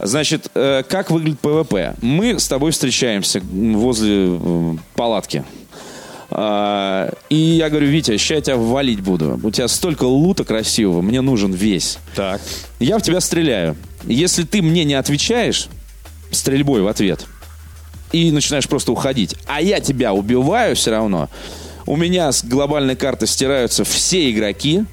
Значит, э, как выглядит ПВП? Мы с тобой встречаемся возле э, палатки. А, и я говорю, Витя, сейчас я тебя валить буду. У тебя столько лута красивого, мне нужен весь. Так. Я в тебя стреляю. Если ты мне не отвечаешь стрельбой в ответ и начинаешь просто уходить, а я тебя убиваю все равно, у меня с глобальной карты стираются все игроки,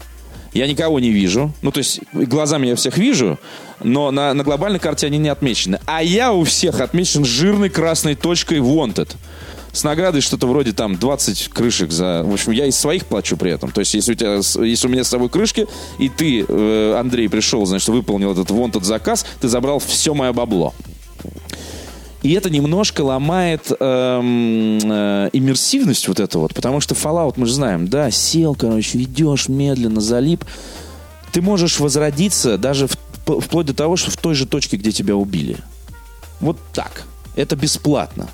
я никого не вижу. Ну, то есть, глазами я всех вижу, но на, на глобальной карте они не отмечены. А я у всех отмечен жирной красной точкой wanted. С наградой что-то вроде там 20 крышек за... В общем, я из своих плачу при этом. То есть, если у, тебя, если у меня с собой крышки, и ты, э, Андрей, пришел, значит, выполнил этот wanted заказ, ты забрал все мое бабло. И это немножко ломает эм, э, иммерсивность вот эту вот, потому что Fallout, мы же знаем, да, сел, короче, идешь медленно, залип. Ты можешь возродиться даже в- вплоть до того, что в той же точке, где тебя убили. Вот так. Это бесплатно.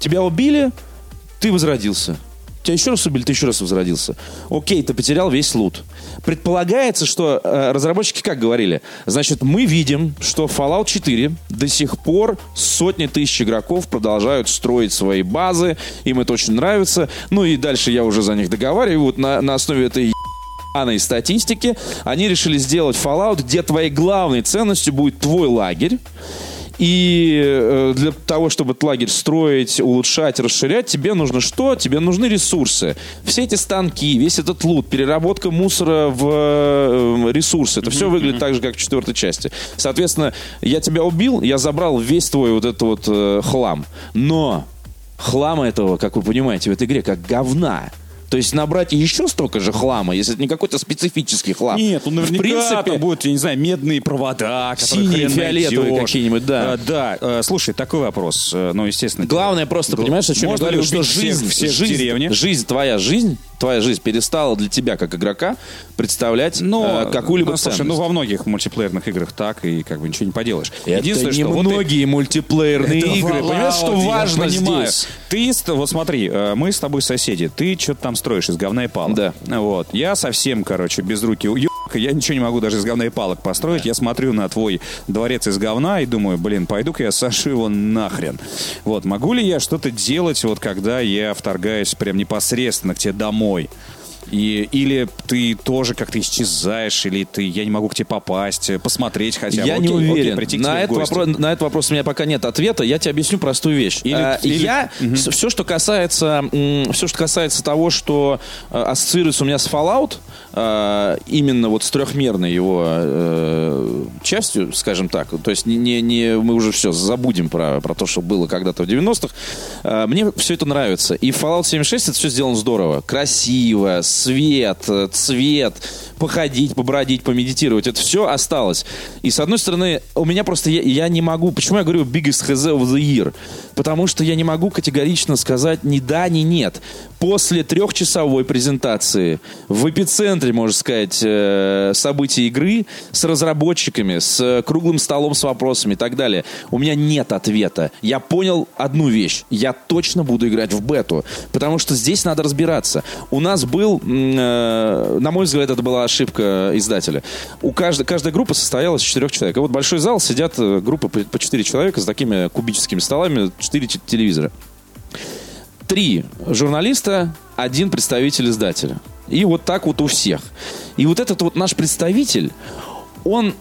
Тебя убили, ты возродился. Тебя еще раз убили, ты еще раз возродился. Окей, ты потерял весь лут. Предполагается, что э, разработчики как говорили? Значит, мы видим, что Fallout 4 до сих пор сотни тысяч игроков продолжают строить свои базы. Им это очень нравится. Ну и дальше я уже за них договариваю. Вот на, на основе этой ебаной статистики они решили сделать Fallout, где твоей главной ценностью будет твой лагерь. И э, для того, чтобы этот лагерь строить, улучшать, расширять, тебе нужно что? Тебе нужны ресурсы. Все эти станки, весь этот лут, переработка мусора в э, ресурсы. Это все выглядит так же, как в четвертой части. Соответственно, я тебя убил, я забрал весь твой вот этот вот э, хлам. Но хлама этого, как вы понимаете, в этой игре как говна. То есть набрать еще столько же хлама, если это не какой-то специфический хлам. Нет, ну наверняка в принципе, там будут, я не знаю, медные провода, Синие, фиолетовые какие-нибудь, да. Э, да. Э, Слушай, такой вопрос. Э, Ну, естественно. Главное просто, Гл- понимаешь, о чем Можно я говорю, что всех- жизнь, всех в жизнь, деревне? жизнь, твоя жизнь, твоя жизнь перестала для тебя, как игрока, представлять Но, э, какую-либо ну, слушай, ну во многих мультиплеерных играх так, и как бы ничего не поделаешь. Это Единственное, не что вот многие мультиплеерные Это игры. Понимаешь, что важно здесь? Ты, вот смотри, мы с тобой соседи. Ты что-то там строишь из говна и палок. Да. Вот. Я совсем, короче, без руки уёбка. Я ничего не могу даже из говна и палок построить. Я смотрю на твой дворец из говна и думаю, блин, пойду-ка я сошу его нахрен. Вот. Могу ли я что-то делать, вот когда я вторгаюсь прям непосредственно к тебе домой? И, или ты тоже как-то исчезаешь, или ты, я не могу к тебе попасть, э, посмотреть хотя бы. Я не Окей, окей, уверен. прийти к на, этот вопрос, на этот вопрос у меня пока нет ответа. Я тебе объясню простую вещь. Или- А, или- Я все, что касается, все, что касается того, что э, ассоциируется у меня с Fallout, именно вот с трехмерной его э, частью, скажем так. То есть не, не, не- мы уже все забудем про, про то, что было когда-то в 90-х. Э, Мне все это нравится. И Fallout 76 это все сделано здорово. Красиво, свет, э, цвет, походить, побродить, помедитировать. Это все осталось. И с одной стороны, у меня просто я, я не могу. Почему я говорю biggest hz of the year? Потому что я не могу категорично сказать ни да, ни нет. После трехчасовой презентации в эпицентре, можно сказать, э, событий игры с разработчиками, с круглым столом с вопросами и так далее, у меня нет ответа. Я понял одну вещь. Я точно буду играть в бету, потому что здесь надо разбираться. У нас был был, э, на мой взгляд, это была ошибка издателя. У каждой, каждая группа состояла из четырех человек. И вот большой зал сидят э, группы по четыре человека с такими кубическими столами, четыре те- телевизора. Три журналиста, один представитель издателя. И вот так вот у всех. И вот этот вот наш представитель, он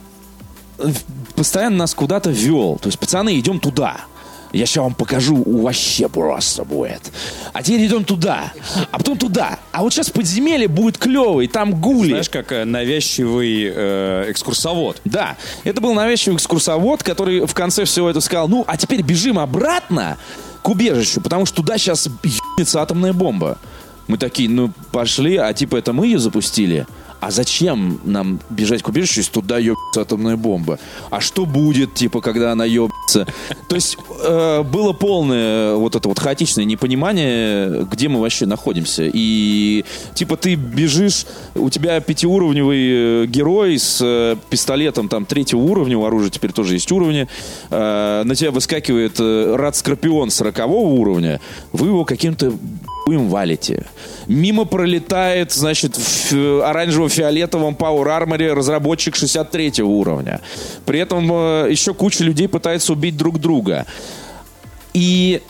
постоянно нас куда-то вел. То есть, пацаны, идем туда. Я сейчас вам покажу, вообще просто будет. А теперь идем туда, а потом туда. А вот сейчас подземелье будет клевый, там гули. Знаешь, как э, навязчивый э, экскурсовод. Да, это был навязчивый экскурсовод, который в конце всего этого сказал, ну, а теперь бежим обратно к убежищу, потому что туда сейчас ебнется атомная бомба. Мы такие, ну, пошли, а типа это мы ее запустили? А зачем нам бежать к убежищу, если туда ебнется атомная бомба? А что будет, типа, когда она ебнется? То есть э, было полное вот это вот хаотичное непонимание, где мы вообще находимся. И типа ты бежишь, у тебя пятиуровневый э, герой с э, пистолетом там третьего уровня, у оружия теперь тоже есть уровни, э, на тебя выскакивает э, Рад Скорпион 40 уровня, вы его каким-то хуем валите. Мимо пролетает, значит, в э, оранжево-фиолетовом Power Armor разработчик 63 уровня. При этом э, еще куча людей пытается убить друг друга. И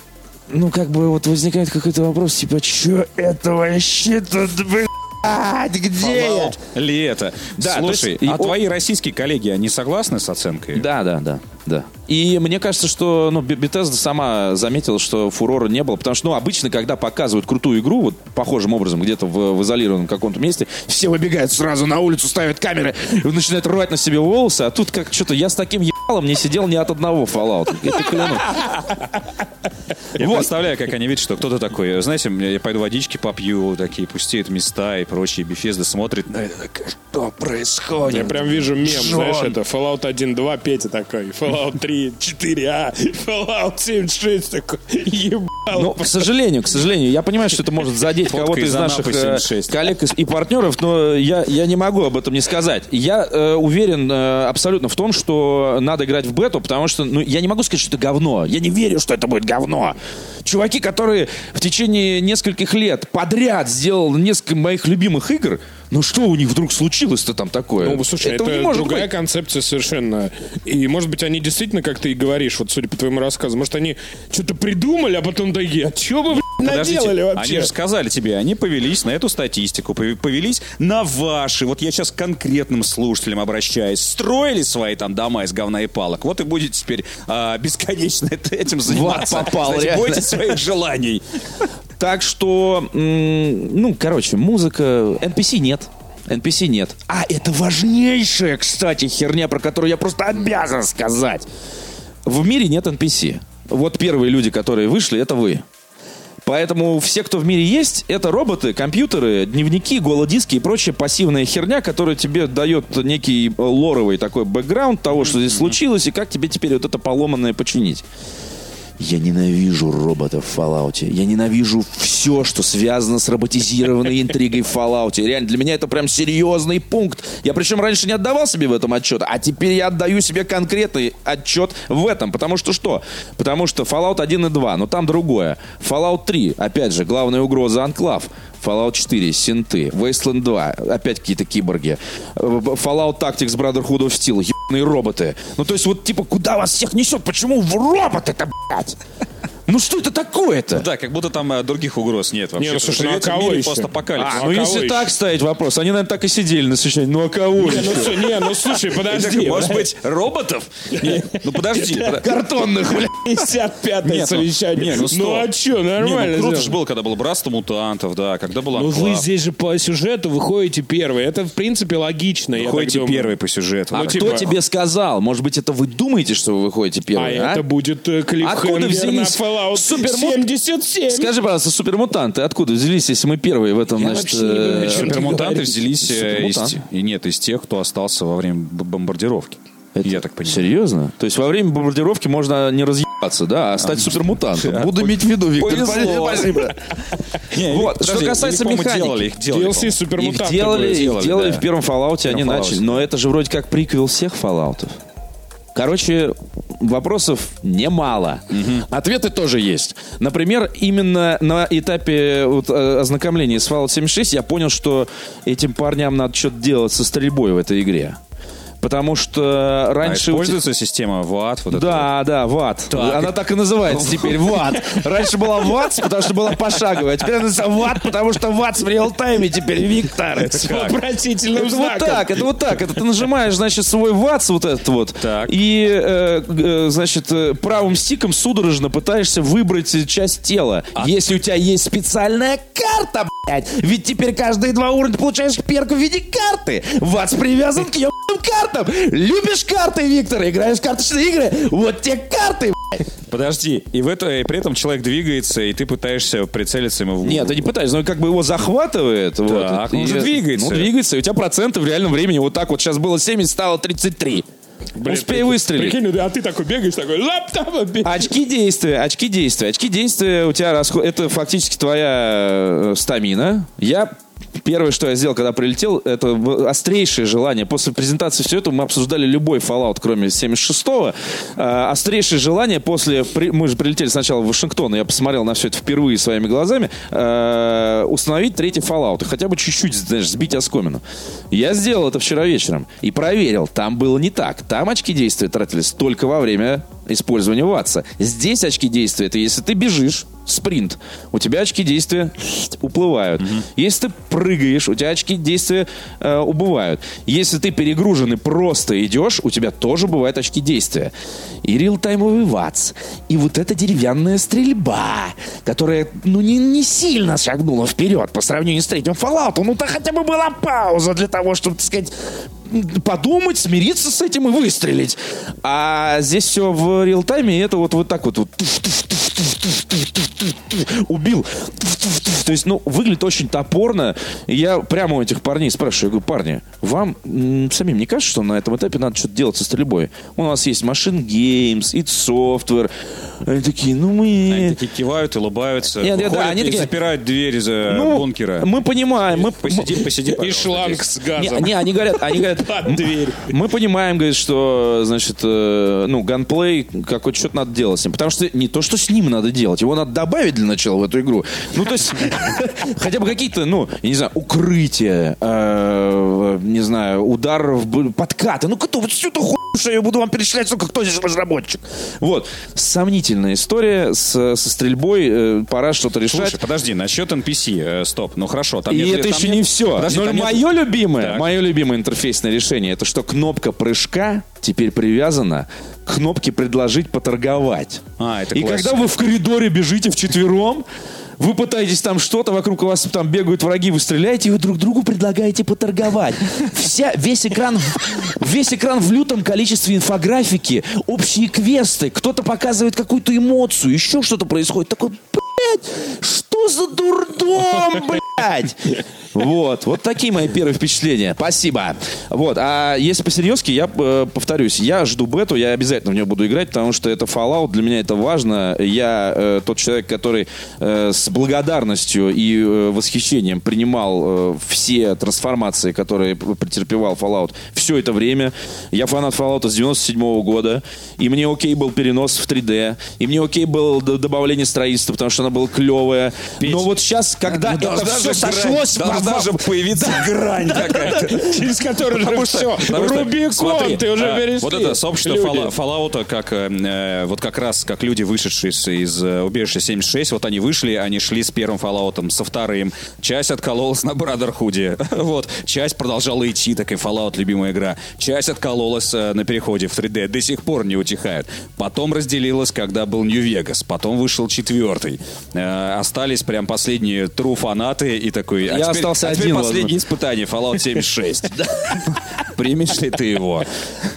ну, как бы вот возникает какой-то вопрос, типа, что это вообще тут, блядь, где я? Ли это? Да, Слушай, есть- а твои российские коллеги, они согласны с оценкой? Да, да, да, да. И мне кажется, что ну, Bethesda сама заметила, что фурора не было, потому что ну, обычно, когда показывают крутую игру, вот похожим образом, где-то в, в изолированном каком-то месте, все выбегают сразу на улицу, ставят камеры, начинают рвать на себе волосы, а тут как что-то, я с таким ебалом не сидел ни от одного Fallout. Я представляю, как они видят, что кто-то такой, знаете, я пойду водички попью, такие пустеют места и прочие. Бефезда смотрит на это, такая, что происходит? Я прям вижу мем, знаешь, это Fallout 1, 2, Петя такой, Fallout 3, 4, а, Fallout 7, 6 такой, ебал. Ну, к сожалению, к сожалению, я понимаю, что это может задеть кого-то из наших э, 76. коллег и- партнеров, но я, я не могу об этом не сказать. Я э, уверен э, абсолютно в том, что надо играть в бету, потому что ну, я не могу сказать, что это говно. Я не верю, что это будет говно. Чуваки, которые в течение нескольких лет подряд сделали несколько моих любимых игр, ну что у них вдруг случилось-то там такое? Ну, слушай, Этого это не может другая быть. концепция совершенно. И, может быть, они действительно, как ты и говоришь, вот судя по твоему рассказу, может, они что-то придумали, а потом такие, а вы, блядь, Подождите, наделали вообще? они же сказали тебе, они повелись на эту статистику, пов- повелись на ваши, вот я сейчас к конкретным слушателям обращаюсь, строили свои там дома из говна и палок, вот и будете теперь а, бесконечно этим заниматься. попал, Знаете, реально. бойтесь своих желаний. Так что, ну, короче, музыка... NPC нет. NPC нет. А, это важнейшая, кстати, херня, про которую я просто обязан сказать. В мире нет NPC. Вот первые люди, которые вышли, это вы. Поэтому все, кто в мире есть, это роботы, компьютеры, дневники, голодиски и прочая пассивная херня, которая тебе дает некий э, лоровый такой бэкграунд того, что здесь случилось, и как тебе теперь вот это поломанное починить. Я ненавижу роботов в Fallout. Я ненавижу все, что связано с роботизированной *laughs* интригой в Fallout. Реально, для меня это прям серьезный пункт. Я причем раньше не отдавал себе в этом отчет, а теперь я отдаю себе конкретный отчет в этом. Потому что что? Потому что Fallout 1 и 2, но там другое. Fallout 3, опять же, главная угроза Анклав. Fallout 4, Синты, Wasteland 2, опять какие-то киборги. Э, Fallout Tactics Brotherhood of Steel, роботы. Ну, то есть, вот, типа, куда вас всех несет? Почему в роботы-то, блядь? Ну, что это такое-то? Да, как будто там э, других угроз нет вообще. Не, ну, слушай, ну, а в кого мире еще? постапокалипсиса. А, А ну, кого если еще? так ставить вопрос, они, наверное, так и сидели на совещании. Ну, а кого Не, еще? ну, слушай, не, ну слушай, подожди. Может быть, роботов? Ну подожди. *laughs* подо- Картонных, блядь. 55-е Нет, ну, совещание. ну, ну стоп. а что, Не, нормально ну круто же было, когда было братство мутантов, да, когда было Ну вы здесь же по сюжету выходите первый. Это, в принципе, логично. я так Выходите думаю. первый по сюжету. А кто типа- тебе сказал? Может быть, это вы думаете, что вы выходите А первые, а? это будет э, Откуда клиффхенгер на взялись Fallout супермут- 77. Скажи, пожалуйста, супермутанты откуда взялись, если мы первые в этом, Я значит... э, ты Супермутанты взялись э, из, и нет, из тех, кто остался во время бомбардировки. Это Я так понимаю. Серьезно? То есть во время бомбардировки можно не разъебаться, да, а стать супермутантом. Буду иметь в виду, Виктор. Повезло. Спасибо. *laughs* Вот, что касается механики. делали, их делали, DLC супермутанты Их делали, их делали, да. в первом Fallout, они Fallout. начали. Но это же вроде как приквел всех Fallout'ов. Короче, вопросов немало. Ответы тоже есть. Например, именно на этапе вот, э, ознакомления с Fallout 76 я понял, что этим парням надо что-то делать со стрельбой в этой игре. Потому что А раньше... те- используется система ВАТ? Вот это да, да, ВАТ. Она так и называется теперь, ВАТ. Раньше была ВАТ, потому что была пошаговая, а теперь она называется ВАТ, потому что ВАТ в реал-тайме теперь, Виктор. С вопросительным Это вот знаком. так, это вот так. Это ты нажимаешь, значит, свой ВАЦ вот этот вот. Так. И, э, э, значит, э, правым стиком судорожно пытаешься выбрать э, часть тела. Если у тебя есть специальная карта, блядь. Ведь теперь каждые два уровня получаешь перк в виде карты. ВАЦ привязан к ебаным картам. Любишь карты, Виктор? Играешь в карточные игры? Вот те карты. Подожди, и, в это, и при этом человек двигается, и ты пытаешься прицелиться ему в Нет, ты не пытаешься, но как бы его захватывает. вот. Так, он И- же двигается. Ну, двигается, и у тебя проценты в реальном времени вот так вот. Сейчас было 70, стало 33. Блин, Успей прикинь- выстрелить. Прикинь, ну, а ты такой бегаешь, такой лаптоп, Очки действия, очки действия. Очки действия у тебя расход... Это фактически твоя э, стамина. Я Первое, что я сделал, когда прилетел, это острейшее желание. После презентации всего этого мы обсуждали любой Fallout, кроме 76-го. Э, острейшее желание после... при- Мы же прилетели сначала в Вашингтон, и я посмотрел на все это впервые своими глазами. э, установить третий Fallout. Хотя бы чуть-чуть, знаешь, сбить оскомину. Я сделал это вчера вечером. И проверил. Там было не так. Там очки действия тратились только во время использования ватса. Здесь очки действия, это если ты бежишь, спринт, у тебя очки действия уплывают. Если ты прыгаешь, у тебя очки действия э, убывают. Если ты перегружен и просто идешь, у тебя тоже бывают очки действия. И реалтаймовый ватс. И вот эта деревянная стрельба, которая, ну, не, не сильно шагнула вперед по сравнению с третьим Fallout. Ну-то хотя бы была пауза для того, чтобы, так сказать, подумать, смириться с этим и выстрелить. А здесь все в реал-тайме, и это вот, вот так вот, вот убил. То есть, ну, выглядит очень топорно. И Я прямо у этих парней спрашиваю, я говорю, парни, вам м, самим не кажется, что на этом этапе надо что-то делать со стрельбой? У нас есть Machine Games, id Software. Они такие, ну мы... Они такие кивают, улыбаются, Нет, нет, да, выходят они и такие- запирают дверь за Ну, бункера. Мы понимаем, мы, Посиди, посиди, И шланг с Не, газом. не, они говорят, они говорят, Под дверь. мы понимаем, говорит, что, значит, э, ну, ганплей, какой-то что-то надо делать с ним. Потому что не то, что с ним надо делать, его надо добавить для начала в эту игру. Ну, то есть, *laughs* хотя бы какие-то, ну, я не знаю, укрытия, э, не знаю, удар подкаты. Ну, кто вот всю эту хуйню, что я буду вам перечислять, сука, кто здесь разработчик? Вот. Сомнительная история с, со стрельбой, э, пора что-то решать. Слушай, подожди, насчет NPC, э, стоп, ну хорошо. Там И нет- это там еще нет- не все. Подожди, Но нет- мое любимое, Так. мое любимое интерфейсное решение, это что кнопка прыжка теперь привязана к кнопке предложить поторговать. А, это И классика. когда вы в коридоре бежите вчетвером, вы пытаетесь там что-то, вокруг вас там бегают враги, вы стреляете, и вы друг другу предлагаете поторговать. Вся, весь, экран, весь экран в лютом количестве инфографики, общие квесты, кто-то показывает какую-то эмоцию, еще что-то происходит. Такой, блядь, что за дурдом, блядь? Вот, вот такие мои первые впечатления. Спасибо. Вот, а если по-серьезки, я э, повторюсь, я жду бету, я обязательно в нее буду играть, потому что это Fallout, для меня это важно. Я э, тот человек, который э, с благодарностью и э, восхищением принимал э, все трансформации, которые претерпевал Fallout все это время. Я фанат Fallout с 97 года, и мне окей был перенос в 3D, и мне окей было добавление строительства, потому что оно было клевое. Но вот сейчас, когда это Должна все сошлось... Должна же появиться грань какая-то. Через который же Потому что- все. Рубикон, ты уже а, перешли. Вот это сообщество Fallout, как э, э, вот как раз как люди, вышедшие из, э, убежища 76, вот они вышли, они шли с первым Fallout, со вторым. Часть откололась на Бродерхуде. *laughs* Вот. Часть продолжала идти, такая Fallout, любимая игра. Часть откололась на переходе в 3D. До сих пор не утихает. Потом разделилась, когда был Нью-Вегас. Потом вышел четвертый. Э, остались прям последние true фанаты и такой... а Я теперь- остался а теперь один, последнее испытание Fallout 76. *laughs* Примешь ли ты его?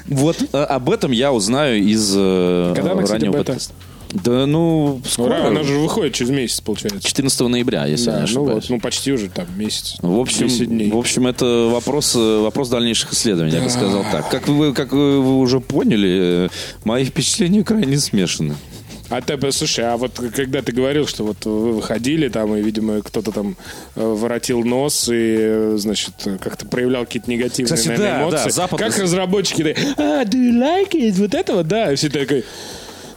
Вот э, об этом я узнаю из э, Когда она, кстати, раннего бета? подкаста. Да, ну, скоро. Ура, она же выходит через месяц, получается. 14 ноября, если я Да, не ну ошибаюсь. вот, ну почти уже там месяц. В общем, 10 дней. в общем, это вопрос, вопрос дальнейших исследований, я бы сказал так. Как вы, как вы, уже поняли, мои впечатления крайне смешаны. А ты, слушай, а вот когда ты говорил, что вот вы выходили там, и, видимо, кто-то там э, воротил нос и, э, значит, как-то проявлял какие-то негативные, Кстати, наверное, да, эмоции. да, Запад- Как разработчики а, do you like it? Вот этого, да? И все такой,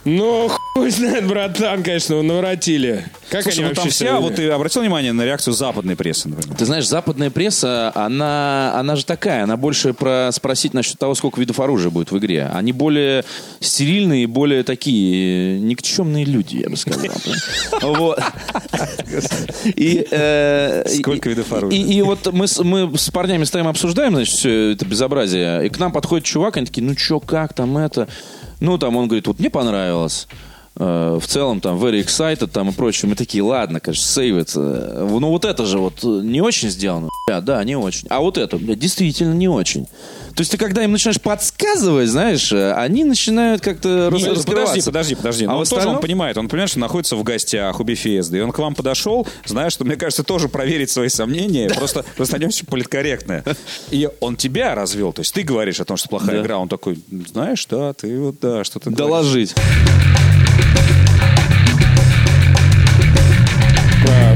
ну, хуй знает, братан, конечно, наворотили. Как Слушай, они ну там вообще вся, себя вот ты обратил внимание на реакцию западной прессы, например? Ты знаешь, западная пресса, она, она же такая, она больше про спросить насчет того, сколько видов оружия будет в игре. Они более стерильные, более такие э, никчемные люди, я бы сказал. *laughs* Вот. И, э, Сколько видов оружия? И, вот мы, с- мы с парнями стоим, обсуждаем, значит, все это безобразие. И к нам подходит чувак, они такие, ну чё, как там это? Ну, там он говорит, вот мне понравилось. Э, В целом, там, very excited, там и прочее. Мы такие, ладно, конечно, save it. Э, Ну, вот это же вот э, не очень сделано. Бля, да, не очень. А вот это, бля, действительно не очень. То есть ты когда им начинаешь подсказывать, знаешь, они начинают как-то рас- Нет, подожди, раскрываться. подожди, подожди. А Но он тоже остальном- он понимает, он понимает, что находится в гостях у Бефезды, и он к вам подошел, зная, что, мне кажется, тоже проверить свои сомнения, просто, просто они очень политкорректные. И он тебя развел, то есть ты говоришь о том, что плохая Да. игра, он такой, знаешь, да, ты вот, да, что ты говоришь.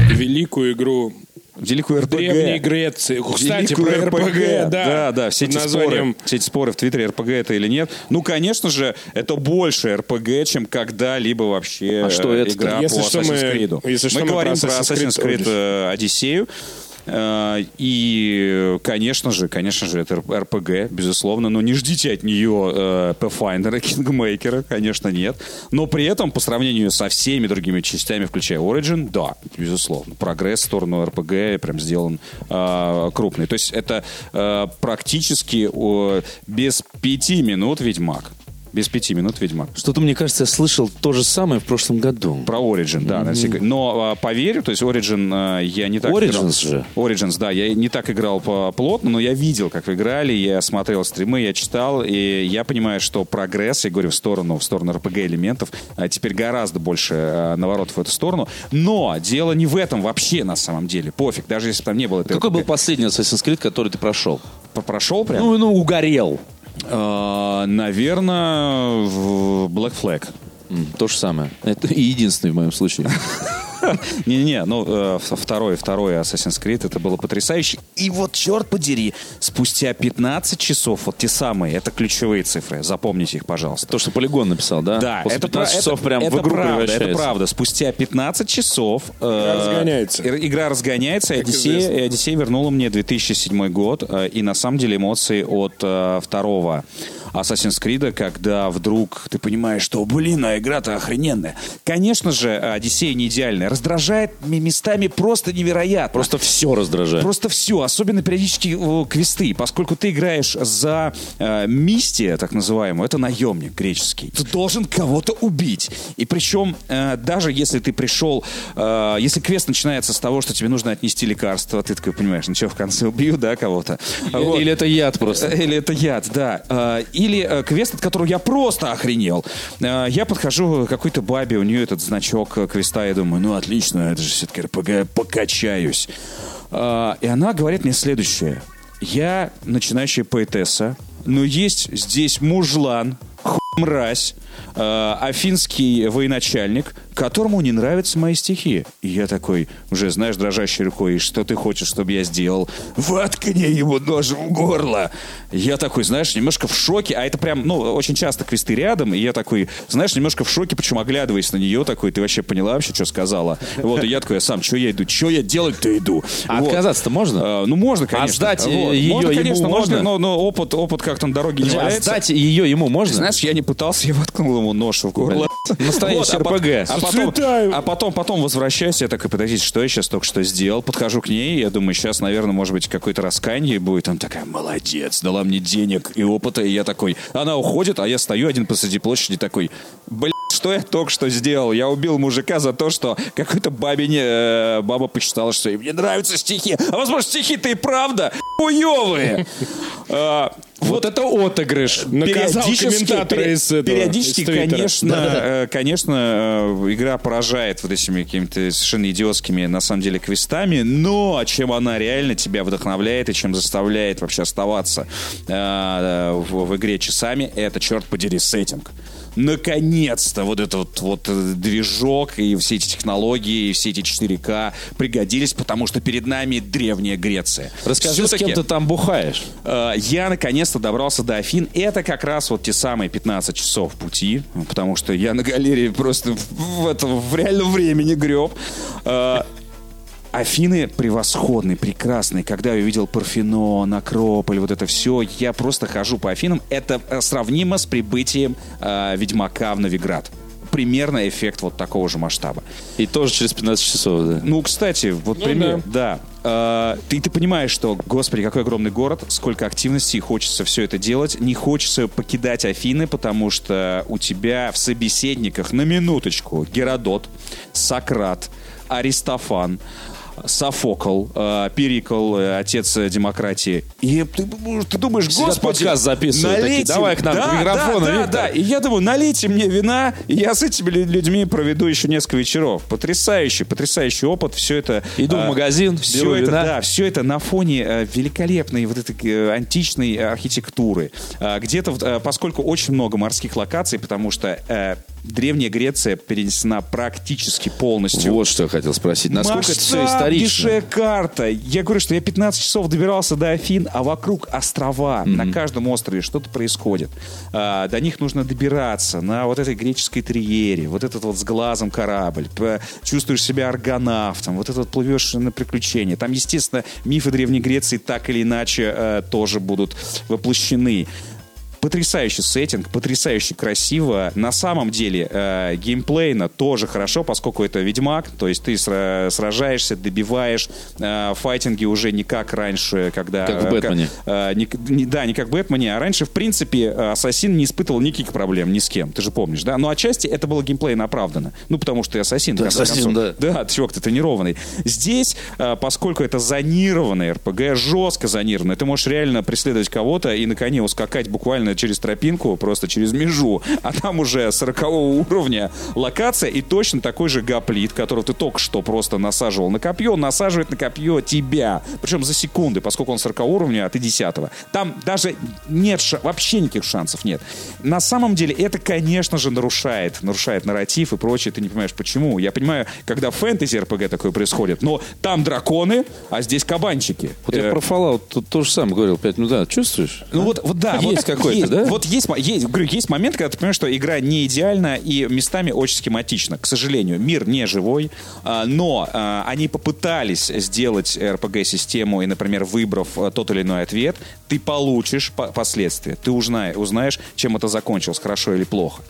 Великую игру Великую РПГ. Древней Греции. Кстати, про РПГ, да. Да, да, все эти, названием споры, все эти споры в Твиттере, РПГ это или нет. Ну, конечно же, это больше РПГ, чем когда-либо вообще А что это? игра Если по что, мы- Assassin's Creed. если что, мы говорим про про Assassin's Assassin's Creed э, Одиссею. Э, И, конечно же, конечно же, это РПГ, безусловно, но не ждите от нее э, Pathfinder, Kingmaker, конечно, нет. Но при этом, по сравнению со всеми другими частями, включая Origin, да, безусловно, прогресс в сторону РПГ прям сделан э, крупный. То есть это э, практически э, без пяти минут Ведьмак. Без пяти минут Ведьмак. Что-то, мне кажется, я слышал то же самое в прошлом году. Про Origin, да. всякий- Но а, поверь, то есть Origin а, я не так играл. Origins же. Origins, да. Я не так играл плотно, но я видел, как вы играли, я смотрел стримы, я читал, и я понимаю, что прогресс, я говорю, в сторону, в сторону RPG-элементов, а, теперь гораздо больше а, наворотов в эту сторону. Но дело не в этом вообще, на самом деле. Пофиг, даже если бы там не было Какой был RPG. последний Assassin's Creed, который ты прошел? Прошел прям? Ну, ну, угорел. А, наверное, в Black Flag. То же самое. Это единственный в моем случае. *laughs* *laughs* Не-не, ну, э, второй, второй Assassin's Creed, это было потрясающе. И вот, черт подери, спустя 15 часов, вот те самые, это ключевые цифры, запомните их, пожалуйста. То, что Полигон написал, да? Да, После это, 15 пра- часов это- прям это в игру правда, это правда. Спустя 15 часов э, разгоняется. ир- игра разгоняется, и Одиссея, и Одиссея вернула мне 2007 год, э, и на самом деле эмоции от э, второго Assassin's Creed, когда вдруг ты понимаешь, что, блин, а игра-то охрененная. Конечно же, Одиссея не идеальная, раздражает местами просто невероятно. Просто все раздражает. Просто все, особенно периодически э, квесты, поскольку ты играешь за э, мистия, так называемую, это наемник греческий. Ты должен кого-то убить. И причем, э, даже если ты пришел, э, если квест начинается с того, что тебе нужно отнести лекарство, ты такой понимаешь, ну что, в конце убью, да, кого-то. Вот. Или это яд просто. Или это яд, да. Э, Или э, квест, от которого я просто охренел. Э, Я подхожу к какой-то бабе, у нее этот значок э, квеста, я думаю, ну отлично, это же все-таки РПГ, покачаюсь. Э, И она говорит мне следующее. Я начинающая поэтесса, но есть здесь мужлан, мразь, э, афинский военачальник, которому не нравятся мои стихи. И я такой, уже, знаешь, дрожащей рукой, «И что ты хочешь, чтобы я сделал? Воткни ему нож в горло. Я такой, знаешь, немножко в шоке, а это прям, ну, очень часто квесты рядом, и я такой, знаешь, немножко в шоке, почему оглядываясь на нее, такой, ты вообще поняла вообще, что сказала? Вот, и я такой, я сам, что я иду, что я делать-то иду? А Вот. отказаться-то можно? Э, ну, можно, конечно. сдать, э, Вот. ее можно, ему конечно, можно? но, но опыт, опыт как-то на дороге не А сдать ее ему можно? Знаешь, я не пытался, я воткнул ему нож в горло. Настоящий а, пот- РПГ. а потом, а потом, потом возвращаюсь, я такой, подождите, что я сейчас только что сделал? Подхожу к ней, я думаю, сейчас, наверное, может быть, какое-то раскаяние будет. Она такая, молодец, дала мне денег и опыта. И я такой, она уходит, а я стою один посреди площади такой, блин, что я только что сделал? Я убил мужика за то, что какой-то бабе не, э, баба посчитала, что им не нравятся стихи. А возможно, стихи-то и правда хуевые. А, Вот это отыгрыш. Наказал комментатора пере- из этого, периодически, из Твиттера. конечно, э, конечно, э, игра поражает вот этими какими-то совершенно идиотскими, на самом деле, квестами, но чем она реально тебя вдохновляет и чем заставляет вообще оставаться э, в, в игре часами, это, черт подери, сеттинг. Наконец-то вот этот вот э, движок и все эти технологии, и все эти 4К пригодились, потому что перед нами древняя Греция. Расскажи, с Всё-таки, кем ты там бухаешь. э, я наконец-то добрался до Афин. Это как раз вот те самые 15 часов пути, потому что я на галерее просто в, в этом, в реальном времени греб. Э, Афины превосходные, прекрасные. Когда я увидел Парфенон, Акрополь, вот это все, я просто хожу по Афинам. Это э, сравнимо с прибытием э, Ведьмака в Новиград. Примерно эффект вот такого же масштаба. И тоже через 15 часов, да. Ну, кстати, вот пример, да. Э, ты, ты понимаешь, что, господи, какой огромный город, сколько активности, и хочется все это делать. Не хочется покидать Афины, потому что у тебя в собеседниках на минуточку Геродот, Сократ, Аристофан, Софокл, э, Перикл, э, отец э, демократии. И ты, ты думаешь, Сидят господи, подкаст записывают, такие, налейте- «Давай к нам да, к микрофону, да, да, Виктор». да. И я думаю, налейте мне вина, и я с этими лю- людьми проведу еще несколько вечеров. Потрясающий, потрясающий опыт. Все это... Иду в а, магазин, все беру это, вина. да, все это на фоне э, великолепной вот этой э, античной архитектуры. Где-то, э, поскольку очень много морских локаций, потому что э, Древняя Греция перенесена практически полностью Вот что я хотел спросить. Насколько это все Масштабнейшая исторично? карта. Я говорю, что я 15 часов добирался до Афин, а вокруг острова. На каждом острове что-то происходит. А, до них нужно добираться на вот этой греческой триере. Вот этот вот с глазом корабль. Чувствуешь себя аргонавтом. Вот это вот плывешь на приключения. Там, естественно, мифы Древней Греции так или иначе э, тоже будут воплощены. Потрясающий сеттинг, потрясающе красиво. На самом деле э, геймплейно тоже хорошо, поскольку это Ведьмак, то есть ты сра- сражаешься, добиваешь. Э, файтинги уже не как раньше, когда... Как в э, Бэтмене. э, не- не- да, не как в Бэтмене, а раньше, в принципе, э, Ассасин не испытывал никаких проблем ни с кем, ты же помнишь, да? Но отчасти это было геймплейно оправдано. Ну, потому что ты Ассасин. конце ассасин, да. Да, чувак, ты тренированный. Здесь, э, поскольку это зонированный РПГ, жестко зонированный, ты можешь реально преследовать кого-то и на коне ускакать буквально через тропинку, просто через межу, а там уже 40 уровня локация и точно такой же гоплит, которого ты только что просто насаживал на копье, он насаживает на копье тебя. Причем за секунды, поскольку он 40 уровня, а ты 10 Там даже нет, вообще никаких шансов нет. На самом деле это, конечно же, нарушает, нарушает нарратив и прочее. Ты не понимаешь, почему. Я понимаю, когда фэнтези РПГ такое происходит, но там драконы, а здесь кабанчики. Вот я Э, про Fallout тут то же самое говорил 5 минут назад. Чувствуешь? ну вот, вот да, Есть вот какой-то, есть, да? Вот есть, есть, говорю, есть момент, когда ты понимаешь, что игра не идеальна и местами очень схематична. К сожалению, мир не живой, а, но а, они попытались сделать RPG-систему и, например, выбрав а, тот или иной ответ, ты получишь по- последствия. Ты узнаешь, узнаешь, чем это закончилось, хорошо или плохо.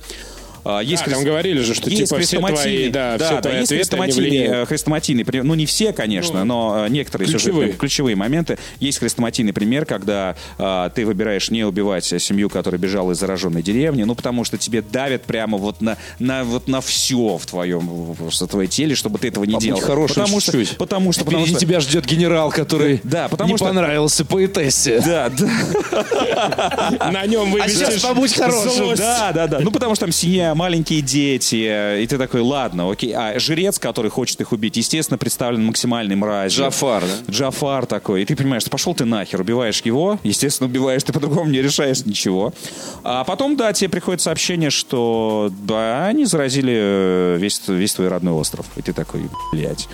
А, Есть А, там говорили же, что, есть типа, все твои, да, да, все да, твои есть ответы, они хрестоматийные, э, хрестоматийные примеры. Ну, не все, конечно, но э, некоторые ключевые. сюжетные- ключевые моменты. Есть хрестоматийный пример, когда э, ты выбираешь не убивать э, семью, которая бежала из зараженной деревни, ну, потому что тебе давят прямо вот на, на, вот на все в твоем, в, в твоей теле, чтобы ты этого не Побудь делал. хорошим потому что, чуть-чуть. потому что, потому что, тебя ждет генерал, который Да, потому не что- понравился поэтессе. да, да, На нем вывесишь сейчас побудь хорошим. Да, да, да. Ну, потому что там семья, маленькие дети, э, и ты такой, ладно, окей. А жрец, который хочет их убить, естественно, представлен максимальной мразью. Джафар, да? Джафар такой. И ты понимаешь, что пошел ты нахер, убиваешь его, естественно, убиваешь, ты по-другому не решаешь ничего. А потом, да, тебе приходит сообщение, что да, они заразили э, весь, весь твой родной остров. И ты такой, блядь.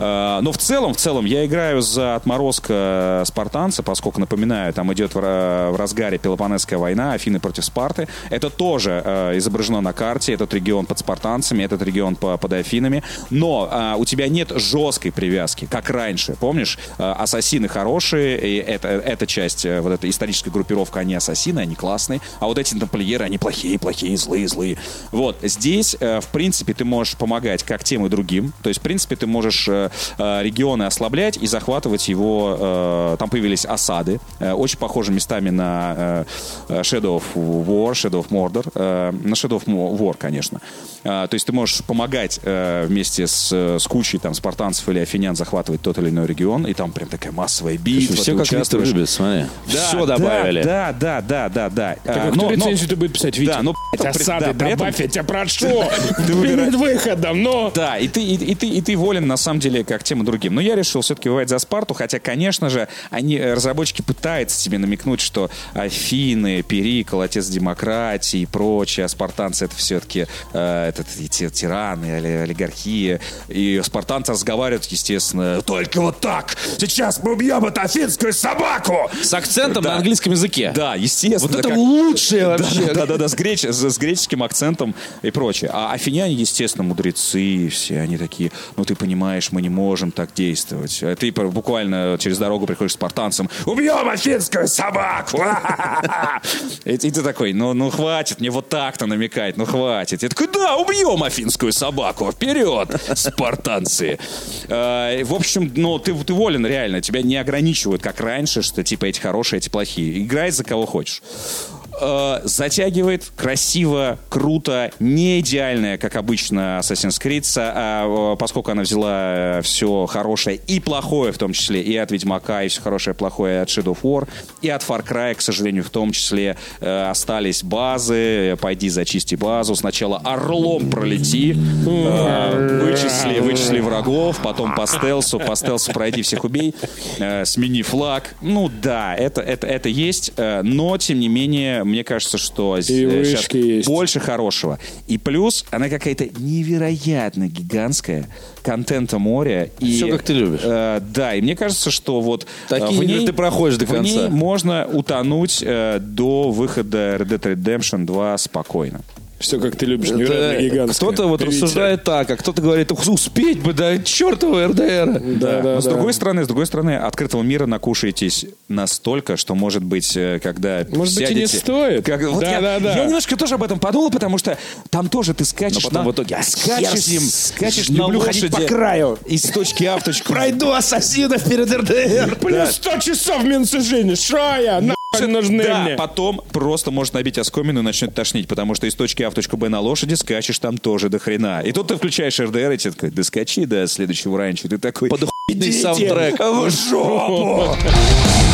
А, Но в целом, в целом, я играю за отморозка спартанца, поскольку, напоминаю, там идет в ра- в разгаре Пелопонесская война, Афины против Спарты. Это тоже э, изображено на карте, этот регион под спартанцами, этот регион по- под Афинами. Но у тебя нет жесткой привязки, как раньше. Помнишь, э, ассасины хорошие, и это, эта часть, э, вот эта историческая группировка, они ассасины, они классные, а вот эти тамплиеры, они плохие, плохие, злые, злые. Вот, здесь, э, в принципе, ты можешь помогать как тем и другим. То есть, в принципе, ты можешь э, регионы ослаблять и захватывать его. э, Там появились осады, э, очень похожи местами на Shadow of War, Shadow of Mordor, на Shadow of War, конечно. То есть ты можешь помогать вместе с, с кучей там спартанцев или афинян захватывать тот или иной регион, и там прям такая массовая битва. Все как участвуешь. любит, смотри. Да, Все добавили. Да, да, да, да, да. Так, а кто рецензию ты будет писать, Витя? Да, при- осады, да, при этом- добавь, я тебя прошу. *laughs* Перед выходом, но... Да, и ты, и, и ты, и ты волен, на самом деле, как тем и другим. Но я решил все-таки воевать за Спарту, хотя, конечно же, они, э, разработчики пытаются тебе намекнуть, что Афины, Перикл, отец демократии и прочее, а спартанцы — это все-таки э, этот, эти тираны, оли- олигархия. И спартанцы разговаривают, естественно, только вот так. Сейчас мы убьем эту афинскую собаку! С акцентом Да. на английском языке. Да, естественно. Вот это как- лучшее вообще. Да, да, да, с, греч- с греческим акцентом и прочее. А афиняне, естественно, мудрецы все, они такие, ну ты понимаешь, мы не можем так действовать. А Ты буквально через дорогу приходишь спартанцам, убьем афинскую собаку! *laughs* И, ты такой, ну, ну хватит, мне вот так-то намекать, ну хватит. Я такой, да, убьем афинскую собаку, вперед, спартанцы. Э, В общем, ну ты, ты волен реально, тебя не ограничивают, как раньше, что типа эти хорошие, эти плохие. Играй за кого хочешь э, затягивает, красиво, круто, не идеальная, как обычно Assassin's Creed, а, э, поскольку она взяла все хорошее и плохое, в том числе и от Ведьмака, и все хорошее и плохое от Shadow of War, и от Far Cry, к сожалению, в том числе э, остались базы, пойди зачисти базу, сначала орлом пролети, э, вычисли, вычисли врагов, потом по стелсу, по стелсу пройди, всех убей, э, смени флаг. Ну да, это, это, это есть, э, но тем не менее, мне кажется, что И э, есть. больше хорошего. И плюс, она какая-то невероятно гигантская, контента моря. И, Всё, как ты любишь. э, да, и мне кажется, что вот э, Такие в игры ней, ты проходишь до в ней конца. можно утонуть э, до выхода Red Dead Redemption 2 спокойно. Все, как ты любишь, невероятно Это гигантское. Кто-то вот рассуждает так, а кто-то говорит, «Ух, успеть бы, да чертова РДР. Да, да, Но с да. другой стороны, с другой стороны, открытого мира накушаетесь настолько, что, может быть, э, когда Может быть, и не сядете- стоит. Как- вот Да, я, да, да. я немножко тоже об этом подумал, потому что там тоже ты скачешь Но потом на- в итоге, скачешь, с ним. скачешь на Люблю ходить лошади по краю. из точки А в точку Б. Пройду ассасинов перед РДР. Плюс 100 часов в Минсужине. Шо я? Нужны да, мне. потом просто может набить оскомину и начнет тошнить, потому что из точки А в точку Б на лошади скачешь там тоже до хрена. И тут ты включаешь РДР, и тебе такой, да скачи до следующего ранчо. Ты такой, Подохуительный «Идите саундтрек. в жопу! *laughs*